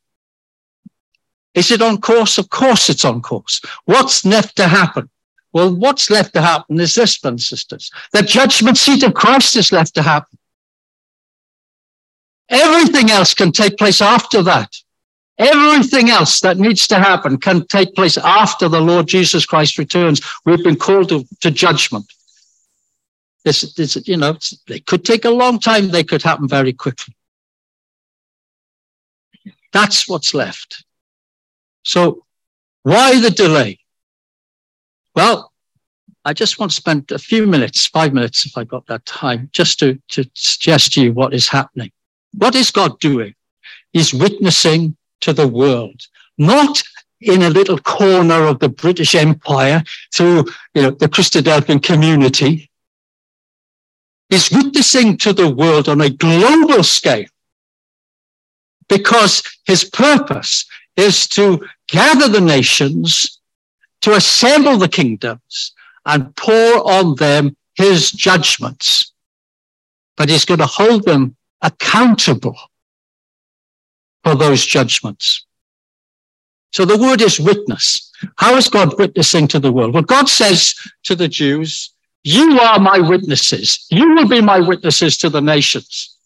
Is it on course? Of course it's on course. What's left to happen? Well, what's left to happen is this, brothers sisters. The judgment seat of Christ is left to happen. Everything else can take place after that. Everything else that needs to happen can take place after the Lord Jesus Christ returns. We've been called to, to judgment. This, this, you know, they could take a long time. They could happen very quickly. That's what's left. So why the delay? Well, I just want to spend a few minutes, five minutes if I got that time, just to, to suggest to you what is happening. What is God doing? He's witnessing to the world, not in a little corner of the British Empire through you know, the Christadelphian community. He's witnessing to the world on a global scale because his purpose is to gather the nations, to assemble the kingdoms and pour on them his judgments. But he's going to hold them accountable for those judgments. So the word is witness. How is God witnessing to the world? Well, God says to the Jews, you are my witnesses. You will be my witnesses to the nations.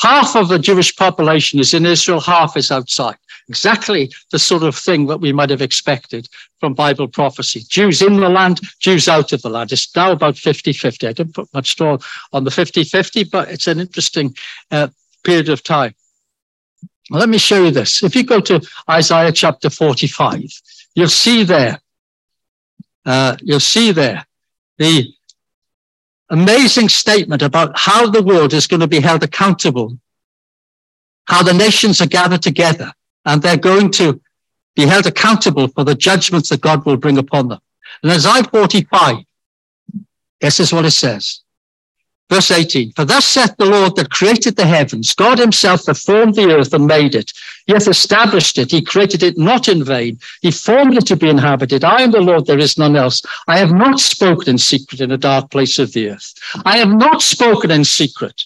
Half of the Jewish population is in Israel, half is outside. Exactly the sort of thing that we might have expected from Bible prophecy. Jews in the land, Jews out of the land. It's now about 50 50. I didn't put much store on the 50 50, but it's an interesting uh, period of time. Let me show you this. If you go to Isaiah chapter 45, you'll see there, uh, you'll see there the amazing statement about how the world is going to be held accountable, how the nations are gathered together, and they're going to be held accountable for the judgments that God will bring upon them. And Isaiah 45, this is what it says. Verse 18, for thus saith the Lord that created the heavens, God himself that formed the earth and made it. He hath established it. He created it not in vain. He formed it to be inhabited. I am the Lord, there is none else. I have not spoken in secret in a dark place of the earth. I have not spoken in secret.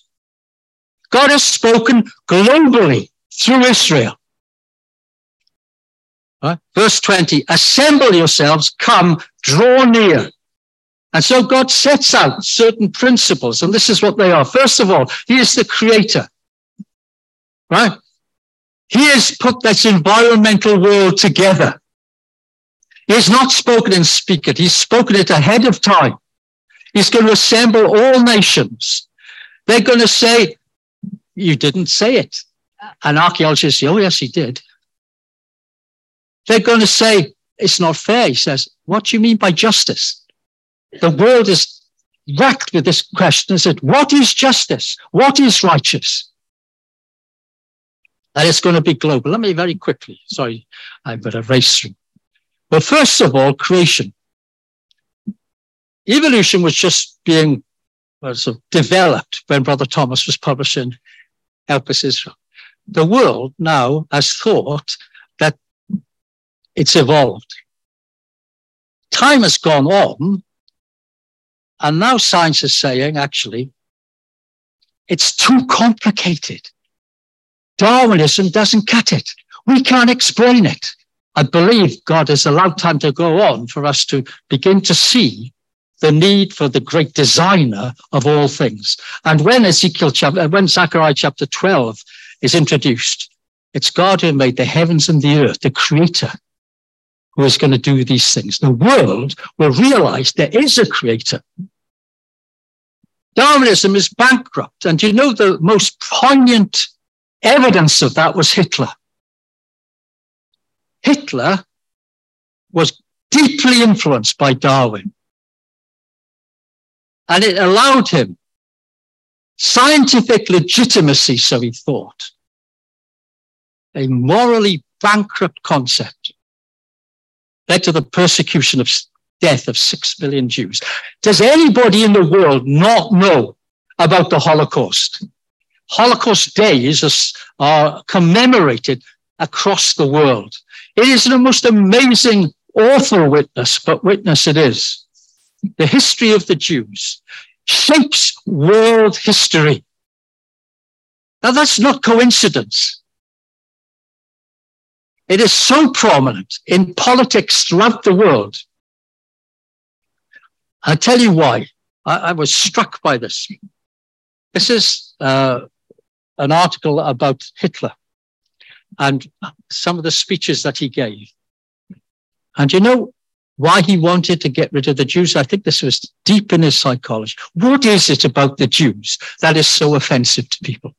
God has spoken globally through Israel. Right? Verse 20, assemble yourselves, come, draw near. And so God sets out certain principles, and this is what they are. First of all, He is the creator, right? He has put this environmental world together. He has not spoken and speak it. He's spoken it ahead of time. He's going to assemble all nations. They're going to say, you didn't say it. An archaeologist, oh, yes, he did. They're going to say, it's not fair. He says, what do you mean by justice? The world is racked with this question and said, what is justice? What is righteous? And it's going to be global. Let me very quickly, sorry, I've got a race through. Well, first of all, creation. Evolution was just being of developed when Brother Thomas was publishing Elpis Israel. The world now has thought that it's evolved. Time has gone on, and now science is saying, actually, it's too complicated. Darwinism doesn't cut it. We can't explain it. I believe God has allowed time to go on for us to begin to see the need for the great designer of all things. And when Ezekiel chapter, uh, when Zechariah chapter 12 is introduced, it's God who made the heavens and the earth, the creator. Who is going to do these things. The world will realize there is a creator. Darwinism is bankrupt. And you know, the most poignant evidence of that was Hitler. Hitler was deeply influenced by Darwin. And it allowed him scientific legitimacy, so he thought, a morally bankrupt concept led to the persecution of death of six million Jews. Does anybody in the world not know about the Holocaust? Holocaust days are uh, commemorated across the world. It is the most amazing, awful witness, but witness it is. The history of the Jews shapes world history. Now that's not coincidence. It is so prominent in politics throughout the world. I'll tell you why. I, I was struck by this. This is uh, an article about Hitler and some of the speeches that he gave. And you know why he wanted to get rid of the Jews? I think this was deep in his psychology. What is it about the Jews that is so offensive to people?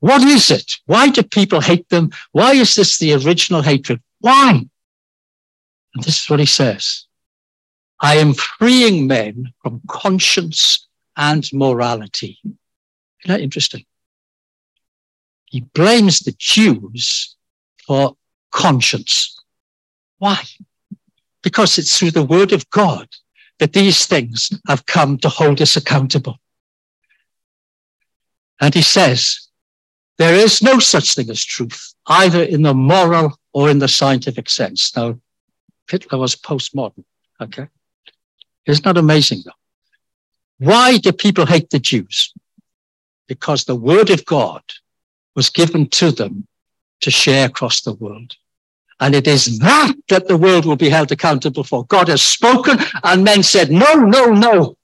What is it? Why do people hate them? Why is this the original hatred? Why? And this is what he says. I am freeing men from conscience and morality. Isn't that interesting? He blames the Jews for conscience. Why? Because it's through the word of God that these things have come to hold us accountable. And he says, there is no such thing as truth, either in the moral or in the scientific sense. Now, Hitler was postmodern, okay? Isn't that amazing though? Why do people hate the Jews? Because the word of God was given to them to share across the world. And it is that that the world will be held accountable for. God has spoken and men said, no, no, no.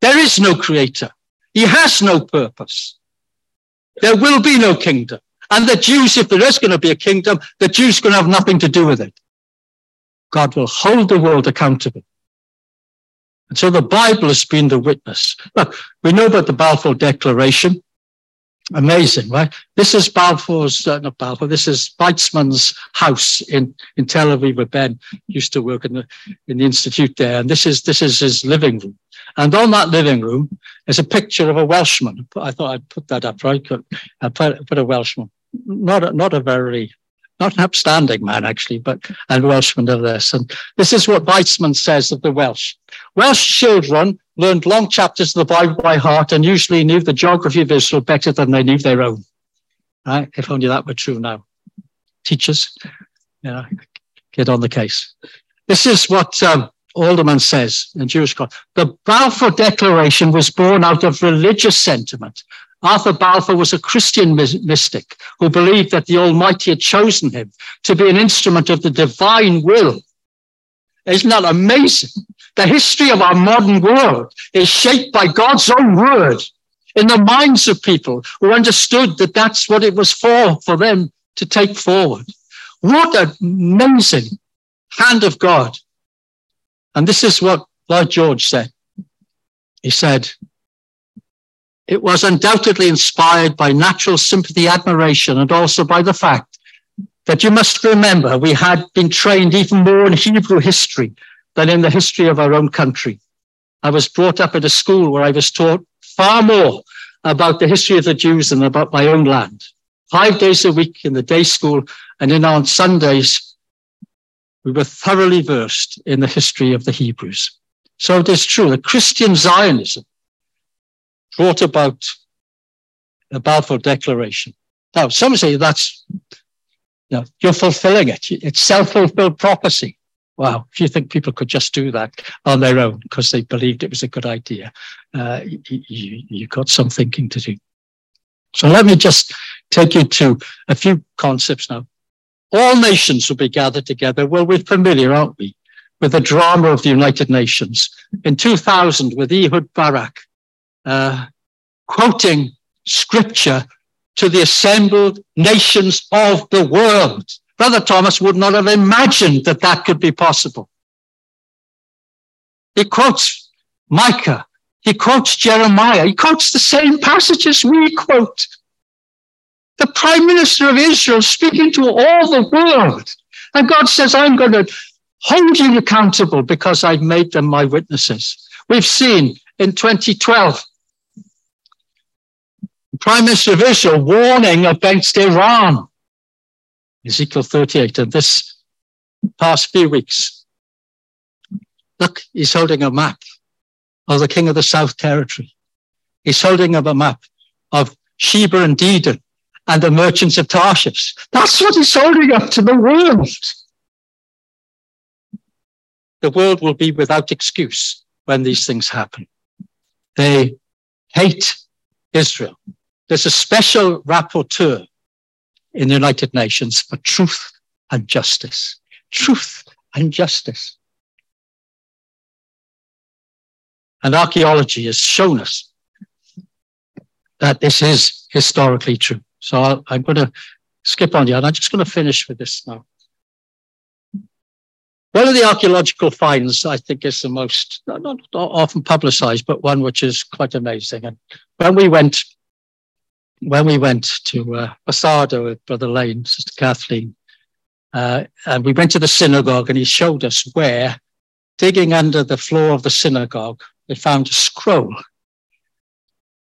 There is no creator. He has no purpose. There will be no kingdom. And the Jews, if there is going to be a kingdom, the Jews going to have nothing to do with it. God will hold the world accountable. And so the Bible has been the witness. Look, we know about the Balfour Declaration. Amazing, right? This is Balfour's, uh, not Balfour, this is Weizmann's house in, in Tel Aviv where Ben used to work in the, in the institute there. And this is, this is his living room. And on that living room is a picture of a Welshman. I thought I'd put that up, right? I put, put a Welshman. Not a, not a very, not an upstanding man, actually, but a Welshman of this. And this is what Weizmann says of the Welsh. Welsh children learned long chapters of the Bible by heart and usually knew the geography of Israel better than they knew their own. Right? If only that were true now. Teachers, you know, get on the case. This is what um, Alderman says in Jewish God. The Balfour Declaration was born out of religious sentiment. Arthur Balfour was a Christian mystic who believed that the Almighty had chosen him to be an instrument of the divine will. Isn't that amazing? The history of our modern world is shaped by God's own word in the minds of people who understood that that's what it was for, for them to take forward. What an amazing hand of God. And this is what Lloyd George said. He said, it was undoubtedly inspired by natural sympathy, admiration, and also by the fact that you must remember we had been trained even more in Hebrew history than in the history of our own country. I was brought up at a school where I was taught far more about the history of the Jews than about my own land. Five days a week in the day school, and then on Sundays, we were thoroughly versed in the history of the Hebrews. So it is true that Christian Zionism brought about the Balfour Declaration. Now, some say that's, you know, you're fulfilling it. It's self-fulfilled prophecy. Wow, if you think people could just do that on their own because they believed it was a good idea, uh, you, you, got some thinking to do. So let me just take you to a few concepts now. All nations will be gathered together. Well, we're familiar, aren't we, with the drama of the United Nations. In 2000, with Ehud Barak, uh, quoting scripture to the assembled nations of the world. Brother Thomas would not have imagined that that could be possible. He quotes Micah. He quotes Jeremiah. He quotes the same passages we quote. The prime minister of Israel speaking to all the world. And God says, I'm going to hold you accountable because I've made them my witnesses. We've seen in 2012, the Prime Minister of Israel warning against Iran. Ezekiel 38. And this past few weeks, look, he's holding a map of the king of the South Territory. He's holding up a map of Sheba and Dedan and the merchants of Tarshish. That's what he's holding up to the world. The world will be without excuse when these things happen. They hate Israel. There's a special rapporteur in the United Nations for truth and justice. Truth and justice. And archaeology has shown us that this is historically true. So i am going to skip on you, and I'm just going to finish with this now. One of the archaeological finds I think is the most, not, not often publicized, but one which is quite amazing. And when we went, when we went to uh, with Brother Lane, Sister Kathleen, uh, and we went to the synagogue and he showed us where, digging under the floor of the synagogue, they found a scroll.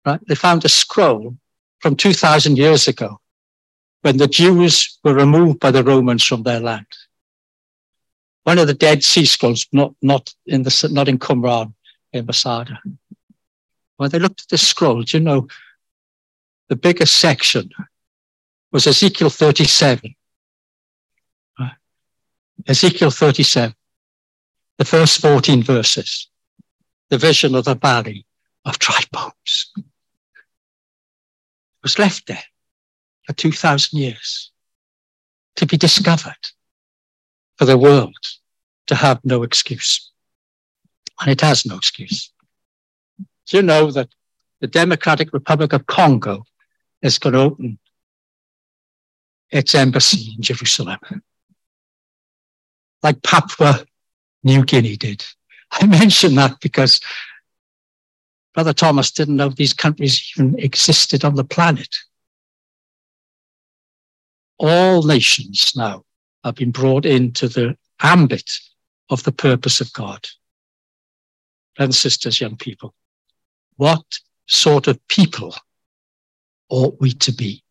Right? They found a scroll from 2000 years ago when the Jews were removed by the Romans from their land one of the Dead Sea Scrolls, not, not in the, not in Qumran, in Masada. When they looked at this scroll, do you know, the biggest section was Ezekiel 37. Ezekiel 37, the first 14 verses, the vision of the valley of dry bones. Was left there for 2,000 years to be discovered for the world to have no excuse. And it has no excuse. Do you know that the Democratic Republic of Congo is going to open its embassy in Jerusalem, like Papua New Guinea did. I mention that because Brother Thomas didn't know these countries even existed on the planet. All nations now have been brought into the ambit of the purpose of God. And sisters, young people, what sort of people ought we to be?